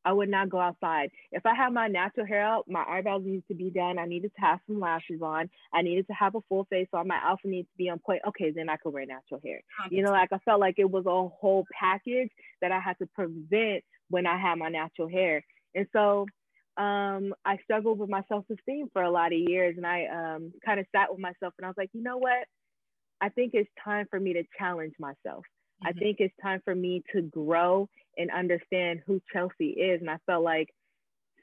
I would not go outside. If I had my natural hair out, my eyebrows needed to be done. I needed to have some lashes on. I needed to have a full face on. My outfit needs to be on point. Okay, then I could wear natural hair. You know, like I felt like it was a whole package that I had to prevent when I had my natural hair. And so um, I struggled with my self esteem for a lot of years. And I um, kind of sat with myself and I was like, you know what? I think it's time for me to challenge myself. Mm-hmm. I think it's time for me to grow and understand who Chelsea is. And I felt like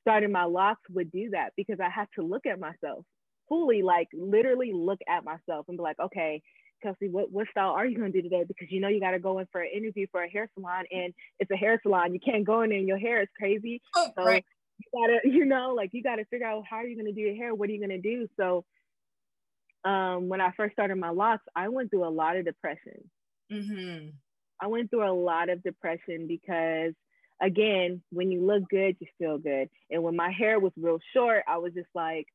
starting my locks would do that because I had to look at myself fully, like literally look at myself and be like, okay, Chelsea, what, what style are you gonna do today? Because you know you gotta go in for an interview for a hair salon and it's a hair salon. You can't go in there and your hair is crazy. Oh, so right you gotta, you know, like you gotta figure out how are you gonna do your hair, what are you gonna do? So um, when I first started my locks, I went through a lot of depression. Mm-hmm. I went through a lot of depression because again, when you look good, you feel good. And when my hair was real short, I was just like,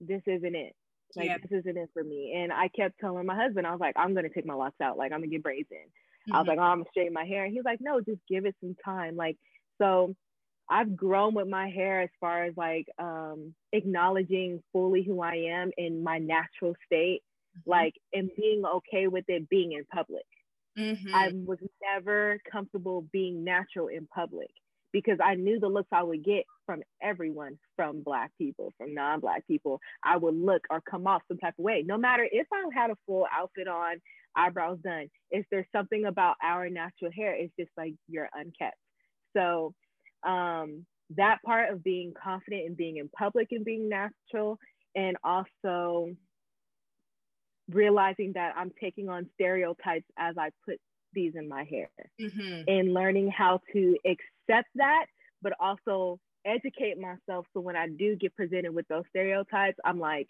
this isn't it. Like yeah. this isn't it for me. And I kept telling my husband, I was like, I'm gonna take my locks out. Like I'm gonna get braids in. Mm-hmm. I was mm-hmm. like, oh, I'm gonna straighten my hair. And he's like, no, just give it some time. Like so I've grown with my hair as far as like um, acknowledging fully who I am in my natural state. Like and being okay with it being in public. Mm-hmm. I was never comfortable being natural in public because I knew the looks I would get from everyone, from Black people, from non Black people. I would look or come off some type of way, no matter if I had a full outfit on, eyebrows done. If there's something about our natural hair, it's just like you're unkept. So, um, that part of being confident and being in public and being natural, and also realizing that I'm taking on stereotypes as I put these in my hair mm-hmm. and learning how to accept that, but also educate myself so when I do get presented with those stereotypes, I'm like,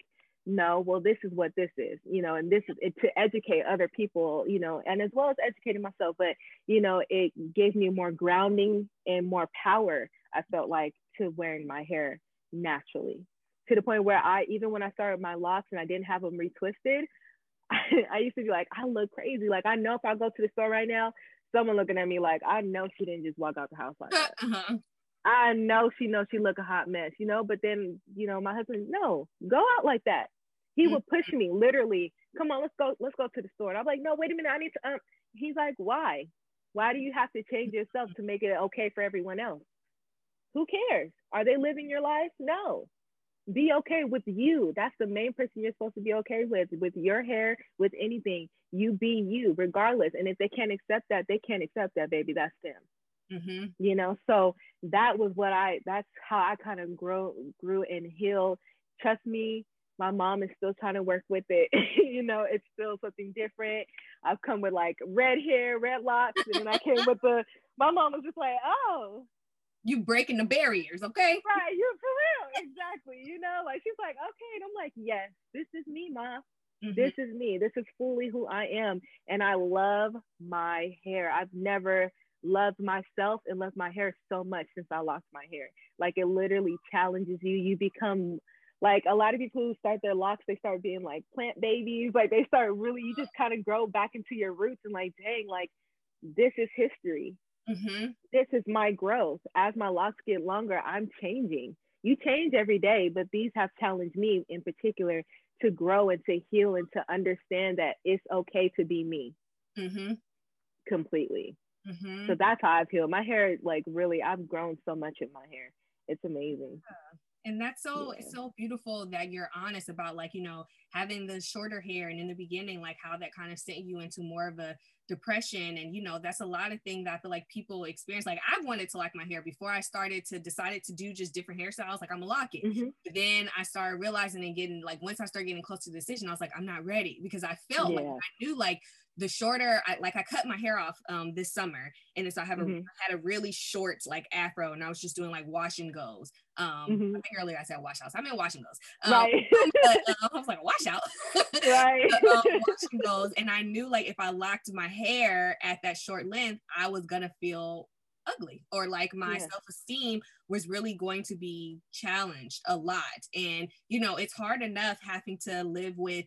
no, well, this is what this is, you know, and this is it, to educate other people, you know, and as well as educating myself. But, you know, it gave me more grounding and more power, I felt like, to wearing my hair naturally to the point where I, even when I started my locks and I didn't have them retwisted, I, used to be like, I look crazy. Like I know if I go to the store right now, someone looking at me like, I know she didn't just walk out the house like that. Uh-huh. I know she knows she look a hot mess, you know. But then, you know, my husband, no, go out like that. He mm-hmm. would push me literally. Come on, let's go, let's go to the store. And I'm like, no, wait a minute, I need to. Um. He's like, why? Why do you have to change yourself to make it okay for everyone else? Who cares? Are they living your life? No be okay with you. That's the main person you're supposed to be okay with, with your hair, with anything. You be you, regardless. And if they can't accept that, they can't accept that, baby. That's them. Mm-hmm. You know, so that was what I. That's how I kind of grew, grew and healed. Trust me, my mom is still trying to work with it. you know, it's still something different. I've come with like red hair, red locks, and then I came with the. My mom was just like, oh, you breaking the barriers, okay? Right, you for real, exactly. You know, like she's like, okay, and I'm like, yes, this is me, mom. Mm-hmm. This is me. This is fully who I am, and I love my hair. I've never loved myself and loved my hair so much since I lost my hair. Like it literally challenges you. You become like a lot of people who start their locks, they start being like plant babies. Like they start really, you just kind of grow back into your roots and like, dang, like this is history. Mm-hmm. This is my growth. As my locks get longer, I'm changing. You change every day, but these have challenged me in particular to grow and to heal and to understand that it's okay to be me mm-hmm. completely. Mm-hmm. So that's how I've healed. My hair, like, really, I've grown so much in my hair. It's amazing. Yeah and that's so yeah. so beautiful that you're honest about like you know having the shorter hair and in the beginning like how that kind of sent you into more of a depression and you know that's a lot of things that i feel like people experience like i wanted to like my hair before i started to decided to do just different hairstyles like i'm a lock it mm-hmm. but then i started realizing and getting like once i started getting close to the decision i was like i'm not ready because i felt yeah. like i knew like the shorter I like I cut my hair off um this summer and so I have a mm-hmm. I had a really short like afro and I was just doing like wash and goes. Um mm-hmm. I think earlier I said wash outs. I mean wash and goes. Um, right. but, uh, I was like wash out. right. but, um, wash and goes. And I knew like if I locked my hair at that short length, I was gonna feel ugly or like my yeah. self-esteem was really going to be challenged a lot and you know it's hard enough having to live with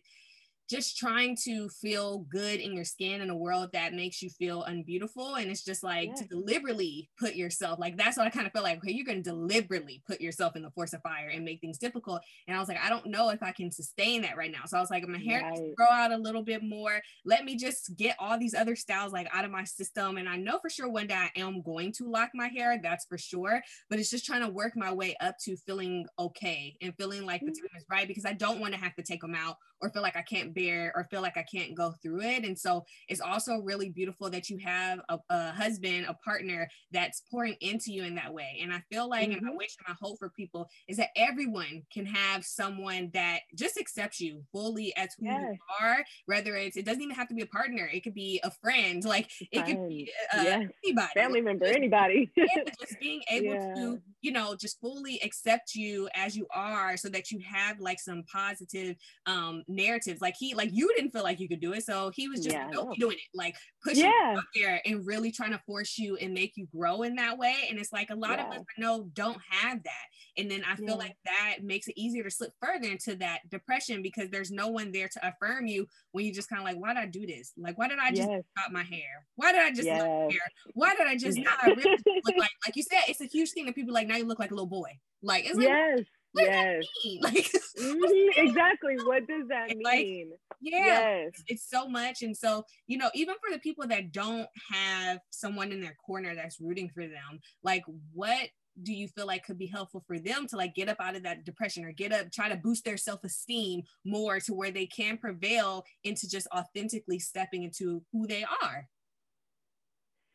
just trying to feel good in your skin in a world that makes you feel unbeautiful. And it's just like yeah. to deliberately put yourself, like that's what I kind of feel like, okay, you're going to deliberately put yourself in the force of fire and make things difficult. And I was like, I don't know if I can sustain that right now. So I was like, my hair right. grow out a little bit more. Let me just get all these other styles like out of my system. And I know for sure one day I am going to lock my hair, that's for sure. But it's just trying to work my way up to feeling okay and feeling like mm-hmm. the time is right because I don't want to have to take them out or feel like I can't bear or feel like I can't go through it. And so it's also really beautiful that you have a, a husband, a partner that's pouring into you in that way. And I feel like, mm-hmm. and I mm-hmm. wish and I hope for people is that everyone can have someone that just accepts you fully as who yes. you are, whether it's, it doesn't even have to be a partner. It could be a friend, like it could be uh, yes. anybody. Family member, anybody. just being able yeah. to, you know, just fully accept you as you are so that you have like some positive um narratives. Like he like you didn't feel like you could do it. So he was just Yeah, doing it, like pushing Yeah. you out there and really trying to force you and make you grow in that way. And it's like a lot of Yeah. us I know don't have that. And then I feel like that makes it easier to slip further into that depression because there's no one there to affirm you when you just kind of like, why did I do this? Like, why did I just Yes. cut my hair? Why did I just Yes. hair? Why did I just not really look like like you said, it's a huge thing that people like now you look like a little boy. Like it's like yes. What Yes. mean? Like Mhm, Exactly. What does that Like, mean? yeah, Yes. it's so much. And so, you know, even for the people that don't have someone in their corner that's rooting for them, like what do you feel like could be helpful for them to like get up out of that depression or get up, try to boost their self-esteem more to where they can prevail into just authentically stepping into who they are?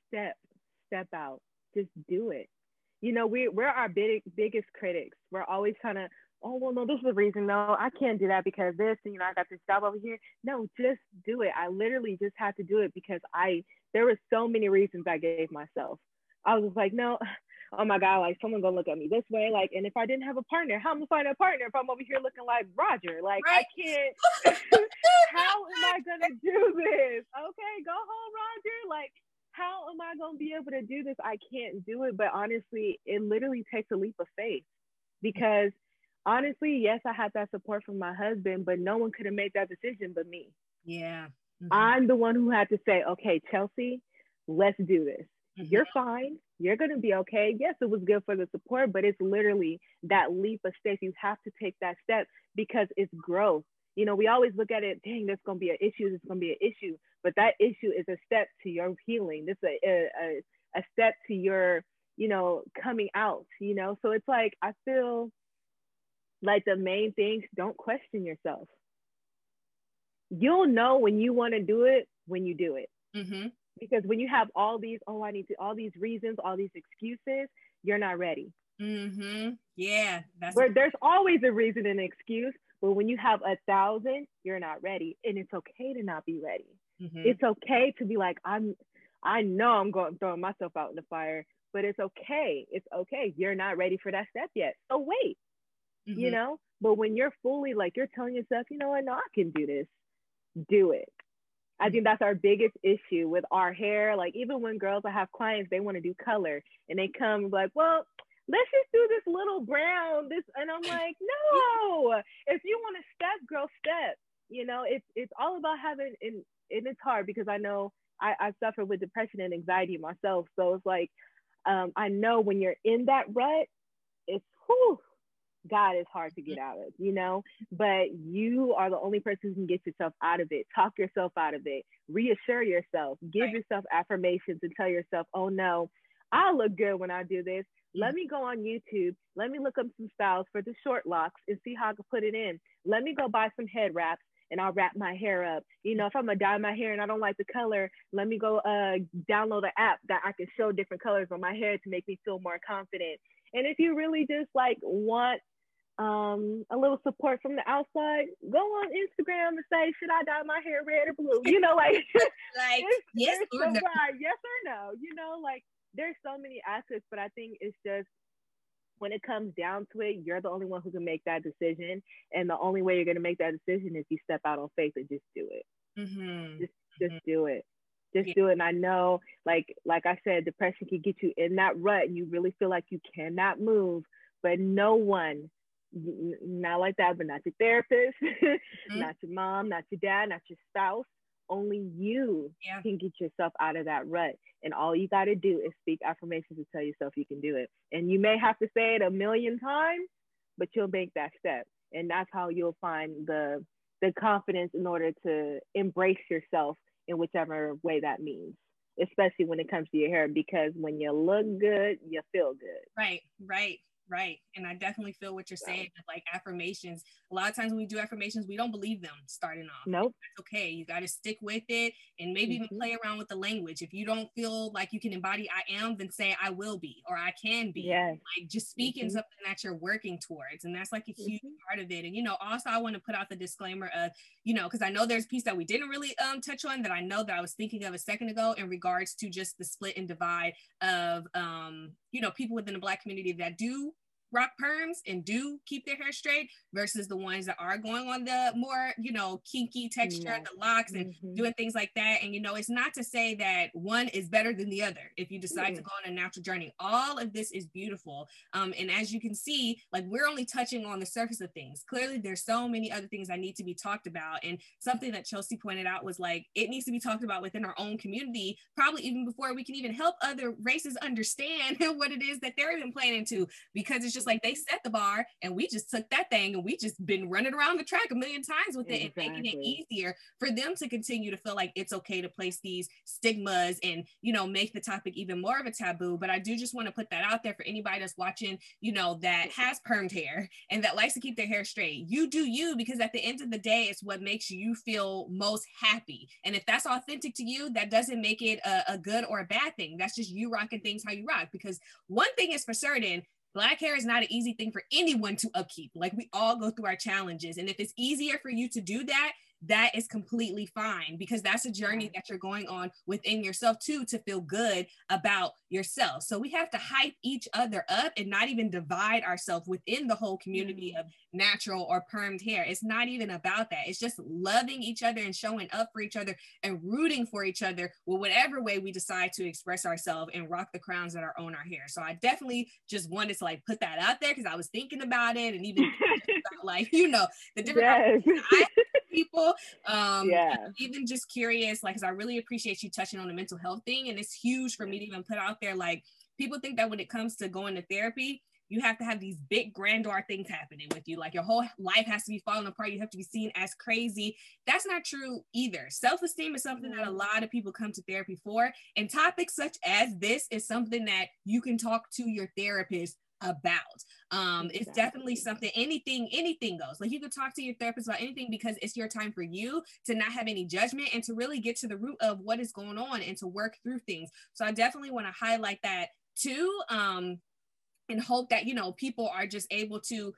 step step out just do it you know we, we're our big, biggest critics we're always trying to oh well no this is the reason no i can't do that because this you know i got this job over here no just do it i literally just had to do it because i there were so many reasons i gave myself i was just like no oh my god like someone gonna look at me this way like and if i didn't have a partner how am i gonna find a partner if i'm over here looking like roger like Right. i can't how am I gonna do this? Okay, go home, Roger. Like, how am I gonna be able to do this? I can't do it. But honestly, it literally takes a leap of faith because honestly, yes, I had that support from my husband, but no one could have made that decision but me. Yeah. Mhm. I'm the one who had to say, okay, Chelsea, let's do this. Mhm. You're fine. You're going to be okay. Yes, it was good for the support, but it's literally that leap of faith. You have to take that step because it's growth. You know, we always look at it, dang, there's going to be an issue. There's going to be an issue. But that issue is a step to your healing. This is a, a, a, step to your, you know, coming out, you know? So it's like, I feel like the main things, don't question yourself. You'll know when you want to do it when you do it Mhm. because when you have all these oh i need to all these reasons all these excuses you're not ready Mm Mhm. Yeah. That's but there's always a reason and excuse but when you have a thousand you're not ready and it's okay to not be ready. Mhm. it's okay to be like i'm i know i'm going throwing myself out in the fire but it's okay. It's okay. You're not ready for that step yet. So wait you Mhm. know? But when you're fully like you're telling yourself you know what? No i can do this. Do it. I think that's our biggest issue with our hair. Like even when girls i have clients they want to do color and they come like well let's just do this little brown this and i'm like no if you want to step girl step you know it's it's all about having and, and it's hard because i know i i suffer with depression and anxiety myself so it's like um i know when you're in that rut it's whew, God is hard to get out of, you know, but you are the only person who can get yourself out of it. Talk yourself out of it. Reassure yourself. Give Right. yourself affirmations and tell yourself, oh no, I look good when I do this. Let me go on YouTube. Let me look up some styles for the short locks and see how I can put it in. Let me go buy some head wraps and I'll wrap my hair up. You know, if I'm gonna dye my hair and I don't like the color, let me go uh, download an app that I can show different colors on my hair to make me feel more confident. And if you really just like want um, a little support from the outside, go on Instagram and say, should I dye my hair red or blue? You know, like like yes or no. yes or no. You know, like there's so many aspects, but I think it's just when it comes down to it, you're the only one who can make that decision, and the only way you're gonna make that decision is you step out on faith and just do it. Mhm. Just do it. Just Yeah. do it. And I know, like like I said, depression can get you in that rut, and you really feel like you cannot move. But no one, not like that, but not your therapist, Mm-hmm. not your mom, not your dad, not your spouse. Only you Yeah. can get yourself out of that rut. And all you got to do is speak affirmations to tell yourself you can do it. And you may have to say it a million times, but you'll make that step. And that's how you'll find the the confidence in order to embrace yourself in whichever way that means, especially when it comes to your hair. Because when you look good, you feel good. Right, right, right. And I definitely feel what you're saying. Like affirmations, a lot of times when we do affirmations, we don't believe them starting off. Nope. It's okay. You got to stick with it and maybe even Mhm. play around with the language. If you don't feel like you can embody I am, then say I will be or I can be. Yes. Like just speaking Mhm. something that you're working towards. And that's like a huge Mhm. part of it. And, you know, also I want to put out the disclaimer of, you know, because I know there's a piece that we didn't really um, touch on that I know that I was thinking of a second ago in regards to just the split and divide of, um, you know, people within the Black community that do rock perms and do keep their hair straight versus the ones that are going on the more, you know, kinky texture, yeah. the locks and mm-hmm. doing things like that. And, you know, it's not to say that one is better than the other if you decide mm-hmm. to go on a natural journey. All of this is beautiful. Um, and as you can see, like we're only touching on the surface of things. Clearly, there's so many other things that need to be talked about. And something that Chelsea pointed out was like, it needs to be talked about within our own community, probably even before we can even help other races understand what it is that they're even planning to, because it's just like they set the bar and we just took that thing and we just been running around the track a million times with it and making it easier for them to continue to feel like it's okay to place these stigmas and you know make the topic even more of a taboo. But i do just want to put that out there for anybody that's watching you know that has permed hair and that likes to keep their hair straight. You do you because at the end of the day it's what makes you feel most happy. And if that's authentic to you that doesn't make it a, a good or a bad thing. That's just you rocking things how you rock. Because one thing is for certain Black hair is not an easy thing for anyone to upkeep. Like we all go through our challenges. And if it's easier for you to do that, that is completely fine because that's a journey that you're going on within yourself too to feel good about yourself. So we have to hype each other up and not even divide ourselves within the whole community mm-hmm. of natural or permed hair. It's not even about that. It's just loving each other and showing up for each other and rooting for each other with whatever way we decide to express ourselves and rock the crowns that are on our hair. So I definitely just wanted to like put that out there because I was thinking about it and even about like, you know, the different yes. People. Um, yeah. Even just curious, like, cause I really appreciate you touching on the mental health thing. And it's huge for me to even put out there. Like, people think that when it comes to going to therapy, you have to have these big grandeur things happening with you. Like your whole life has to be falling apart. You have to be seen as crazy. That's not true either. Self esteem is something that a mm-hmm. lot of people come to therapy for. And topics such as this is something that you can talk to your therapist about. Um, exactly. It's definitely something, anything, anything goes. Like you could talk to your therapist about anything because it's your time for you to not have any judgment and to really get to the root of what is going on and to work through things. So I definitely want to highlight that too. Um, and hope that, you know, people are just able to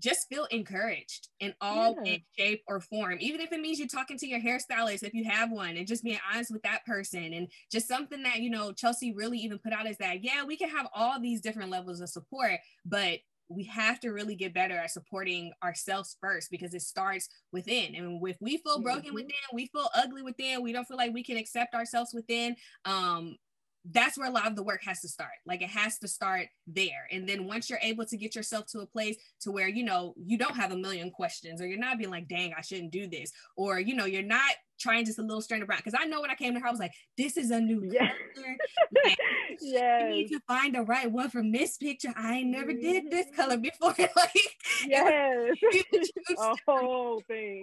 just feel encouraged in all yeah. shape or form even if it means you're talking to your hairstylist if you have one and just being honest with that person and just something that you know chelsea really even put out is that yeah we can have all these different levels of support but we have to really get better at supporting ourselves first because it starts within. And if we feel broken mm-hmm. within, we feel ugly within, we don't feel like we can accept ourselves within, um, that's where a lot of the work has to start. Like it has to start there. And then once you're able to get yourself to a place to where you know you don't have a million questions or you're not being like dang i shouldn't do this. Or you know you're not trying just a little strand around. Because i know when i came to her i was like this is a new yeah. color like, yes. I need to find the right one from this picture. I never did this mm-hmm. color before. Like yes. a whole thing.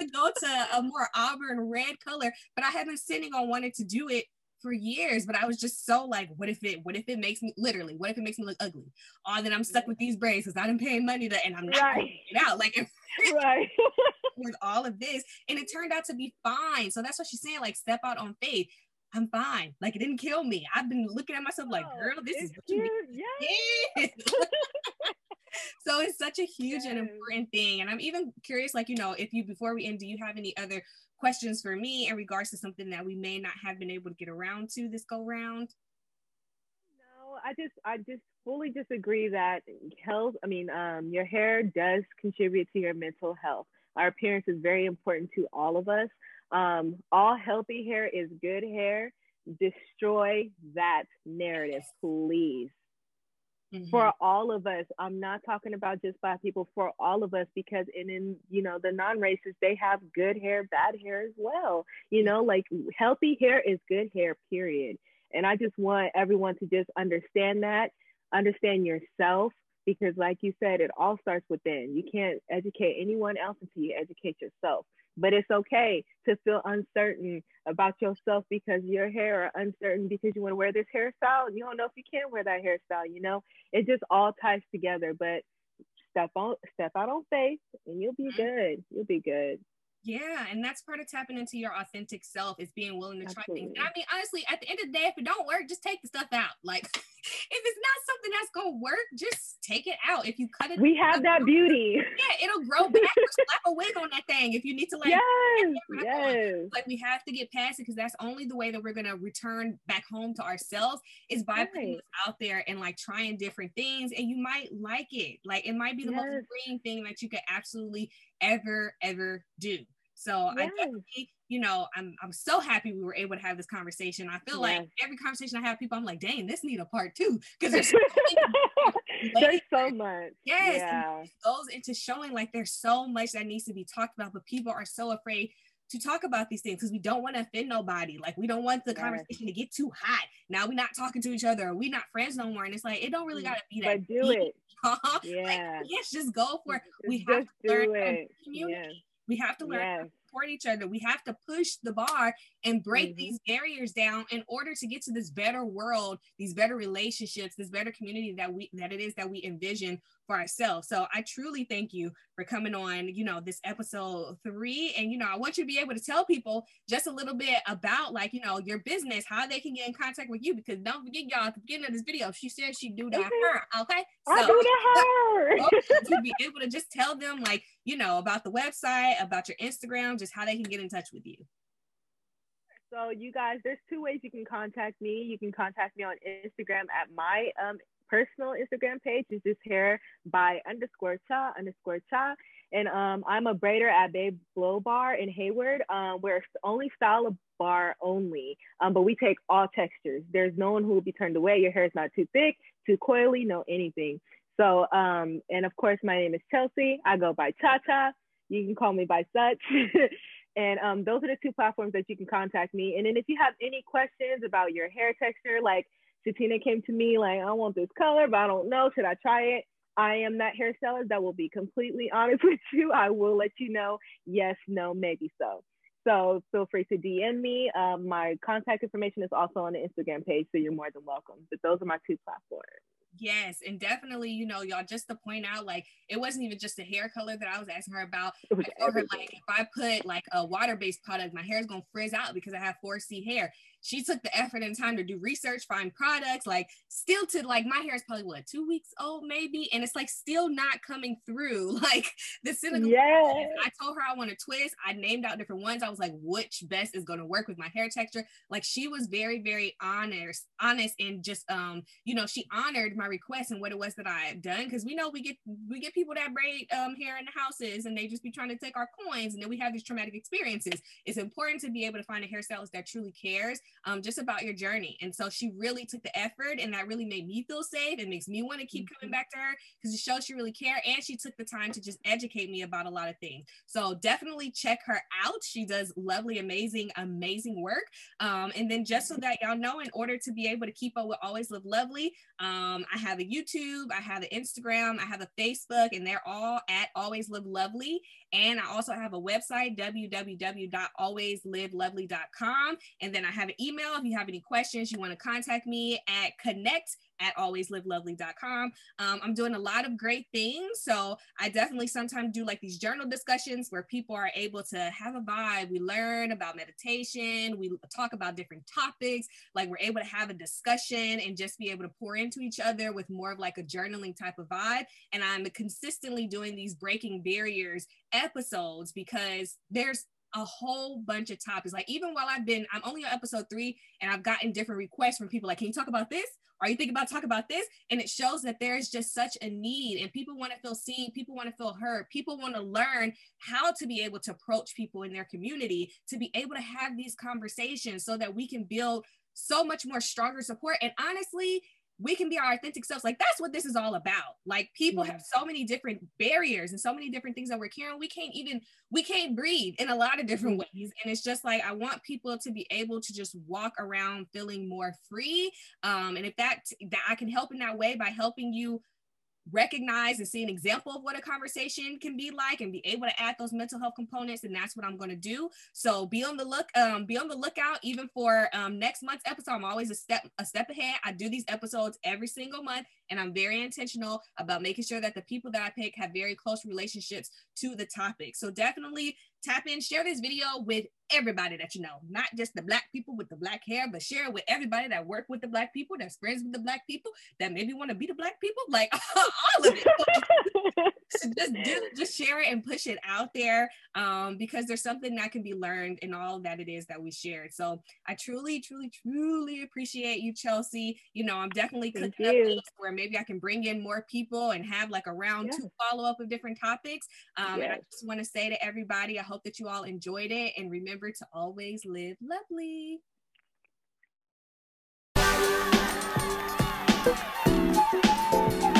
to go to a more auburn red color but i have been sitting on wanting to do it for years, but I was just so like, what if it, what if it makes me literally, what if it makes me look ugly? Oh, then I'm stuck with these braids because I didn't pay money to, and I'm not right. it out. Like, right. with all of this, and it turned out to be fine. So that's what she's saying. Like, step out on faith. I'm fine. Like it didn't kill me. I've been looking at myself like, oh, girl, this is what you yeah. so it's such a huge yes. and important thing. And I'm even curious, like, you know, if you before we end, do you have any other questions for me in regards to something that we may not have been able to get around to this go round? No, I just I just fully disagree that health, I mean, um, your hair does contribute to your mental health. Our appearance is very important to all of us. Um, all healthy hair is good hair. Destroy that narrative, please mm-hmm. for all of us. I'm not talking about just black people, for all of us, because in, in you know, the non-racists, they have good hair, bad hair as well. You know, like healthy hair is good hair, period. And I just want everyone to just understand that, understand yourself, because like you said, it all starts within. You can't educate anyone else until you educate yourself. But it's okay to feel uncertain about yourself because your hair are uncertain because you want to wear this hairstyle you don't know if you can wear that hairstyle, you know? It just all ties together. But step on step out on faith and you'll be mm-hmm. good. You'll be good. Yeah, and that's part of tapping into your authentic self is being willing to Absolutely. try things. And I mean, honestly, at the end of the day, if it don't work, just take the stuff out. Like if it's not something that's gonna work, just take it out. If you cut it, we have that beauty. Yeah, it'll grow back. or slap a wig on that thing if you need to like. Yes, yes. Like we have to get past it because that's only the way that we're gonna return back home to ourselves is by right. putting this out there and like trying different things, and you might like it. Like it might be the yes. most freeing thing that you could absolutely ever ever do. So yes. I you know, I'm I'm so happy we were able to have this conversation. I feel yes. like every conversation I have people, I'm like, dang, this need a part two because there's, so there's so much. Yes, yeah. goes into showing like there's so much that needs to be talked about, but people are so afraid to talk about these things because we don't want to offend nobody. Like we don't want the conversation to get too hot. Now we're not talking to each other. We're not friends no more. And it's like it don't really mm, gotta be that. But do deep. it. yeah. Like, yes, just go for it. We have to learn it. community. We have to learn yes. to support each other. We have to push the bar and break mm-hmm. these barriers down in order to get to this better world, these better relationships, this better community that we that it is that we envision for ourselves. So I truly thank you for coming on, you know, this episode three. And you know, I want you to be able to tell people just a little bit about like, you know, your business, how they can get in contact with you. Because don't forget, y'all, at the beginning of this video, she said she do that mm-hmm. her. Okay. So, I do that her. to be able to just tell them like, you know, about the website, about your Instagram, just how they can get in touch with you. So you guys, there's two ways you can contact me. You can contact me on Instagram at my um, personal Instagram page which is just hair by underscore cha underscore cha. And um, I'm a braider at Babe Blow Bar in Hayward. Um, we're only style a bar only, um, but we take all textures. There's no one who will be turned away. Your hair is not too thick, too coily, no anything. So, um, and of course, my name is Chelsea. I go by Cha Cha. You can call me by such. and um, those are the two platforms that you can contact me. And then if you have any questions about your hair texture, like Shatina came to me like, I want this color, but I don't know. Should I try it? I am that hairstylist that will be completely honest with you. I will let you know yes, no, maybe so. So feel free to DM me. Um, my contact information is also on the Instagram page, so you're more than welcome. But those are my two platforms. Yes, and definitely, you know, y'all just to point out, like it wasn't even just the hair color that I was asking her about. I told her like if I put like a water-based product, my hair is gonna frizz out because I have 4C hair she took the effort and time to do research, find products, like still to like my hair is probably what two weeks old maybe, and it's like still not coming through. Like the cynical. Yeah. I told her I want to twist. I named out different ones. I was like, which best is going to work with my hair texture. Like she was very very honest, honest, and just um you know she honored my request and what it was that I had done because we know we get we get people that braid um hair in the houses and they just be trying to take our coins and then we have these traumatic experiences. It's important to be able to find a hairstylist that truly cares um, just about your journey. And so she really took the effort, and that really made me feel safe. It makes me want to keep coming mm-hmm. back to her because it shows she really care, and she took the time to just educate me about a lot of things. So definitely check her out. She does lovely, amazing, amazing work. Um, and then just so that y'all know, in order to be able to keep up with Always Live Lovely, um, I have a YouTube, I have an Instagram, I have a Facebook, and they're all at Always Live Lovely. And I also have a website, www.alwayslivelovely.com. And then I have an email if you have any questions, you want to contact me at connect at alwayslivelovely.com. Um, I'm doing a lot of great things. So I definitely sometimes do like these journal discussions where people are able to have a vibe. We learn about meditation, we talk about different topics, like we're able to have a discussion and just be able to pour into each other with more of like a journaling type of vibe. And I'm consistently doing these breaking barriers episodes because there's a whole bunch of topics. Like even while I've been, I'm only on episode three, and I've gotten different requests from people like, "Can you talk about this? Are you thinking about talk about this?" And it shows that there is just such a need, and people want to feel seen, people want to feel heard, people want to learn how to be able to approach people in their community, to be able to have these conversations, so that we can build so much more stronger support. And honestly, we can be our authentic selves. Like that's what this is all about. Like people have so many different barriers and so many different things that we're carrying. We can't even we can't breathe in a lot of different ways. And it's just like I want people to be able to just walk around feeling more free. Um, and if that that I can help in that way by helping you recognize and see an example of what a conversation can be like and be able to add those mental health components and that's what i'm going to do. So be on the look um, be on the lookout even for um, next month's episode. I'm always a step a step ahead. I do these episodes every single month and I'm very intentional about making sure that the people that I pick have very close relationships to the topic. So definitely tap in, share this video with everybody that you know, not just the black people with the black hair, but share it with everybody that work with the black people, that's friends with the black people, that maybe want to be the black people, like all of it. just do, just share it and push it out there um, because there's something that can be learned in all that it is that we shared. So I truly, truly, truly appreciate you, Chelsea. You know, I'm definitely cooking up where maybe I can bring in more people and have like a round yeah. two follow up of different topics. Um, yes. And I just want to say to everybody, I hope hope that you all enjoyed it and remember to always live lovely. Thank you.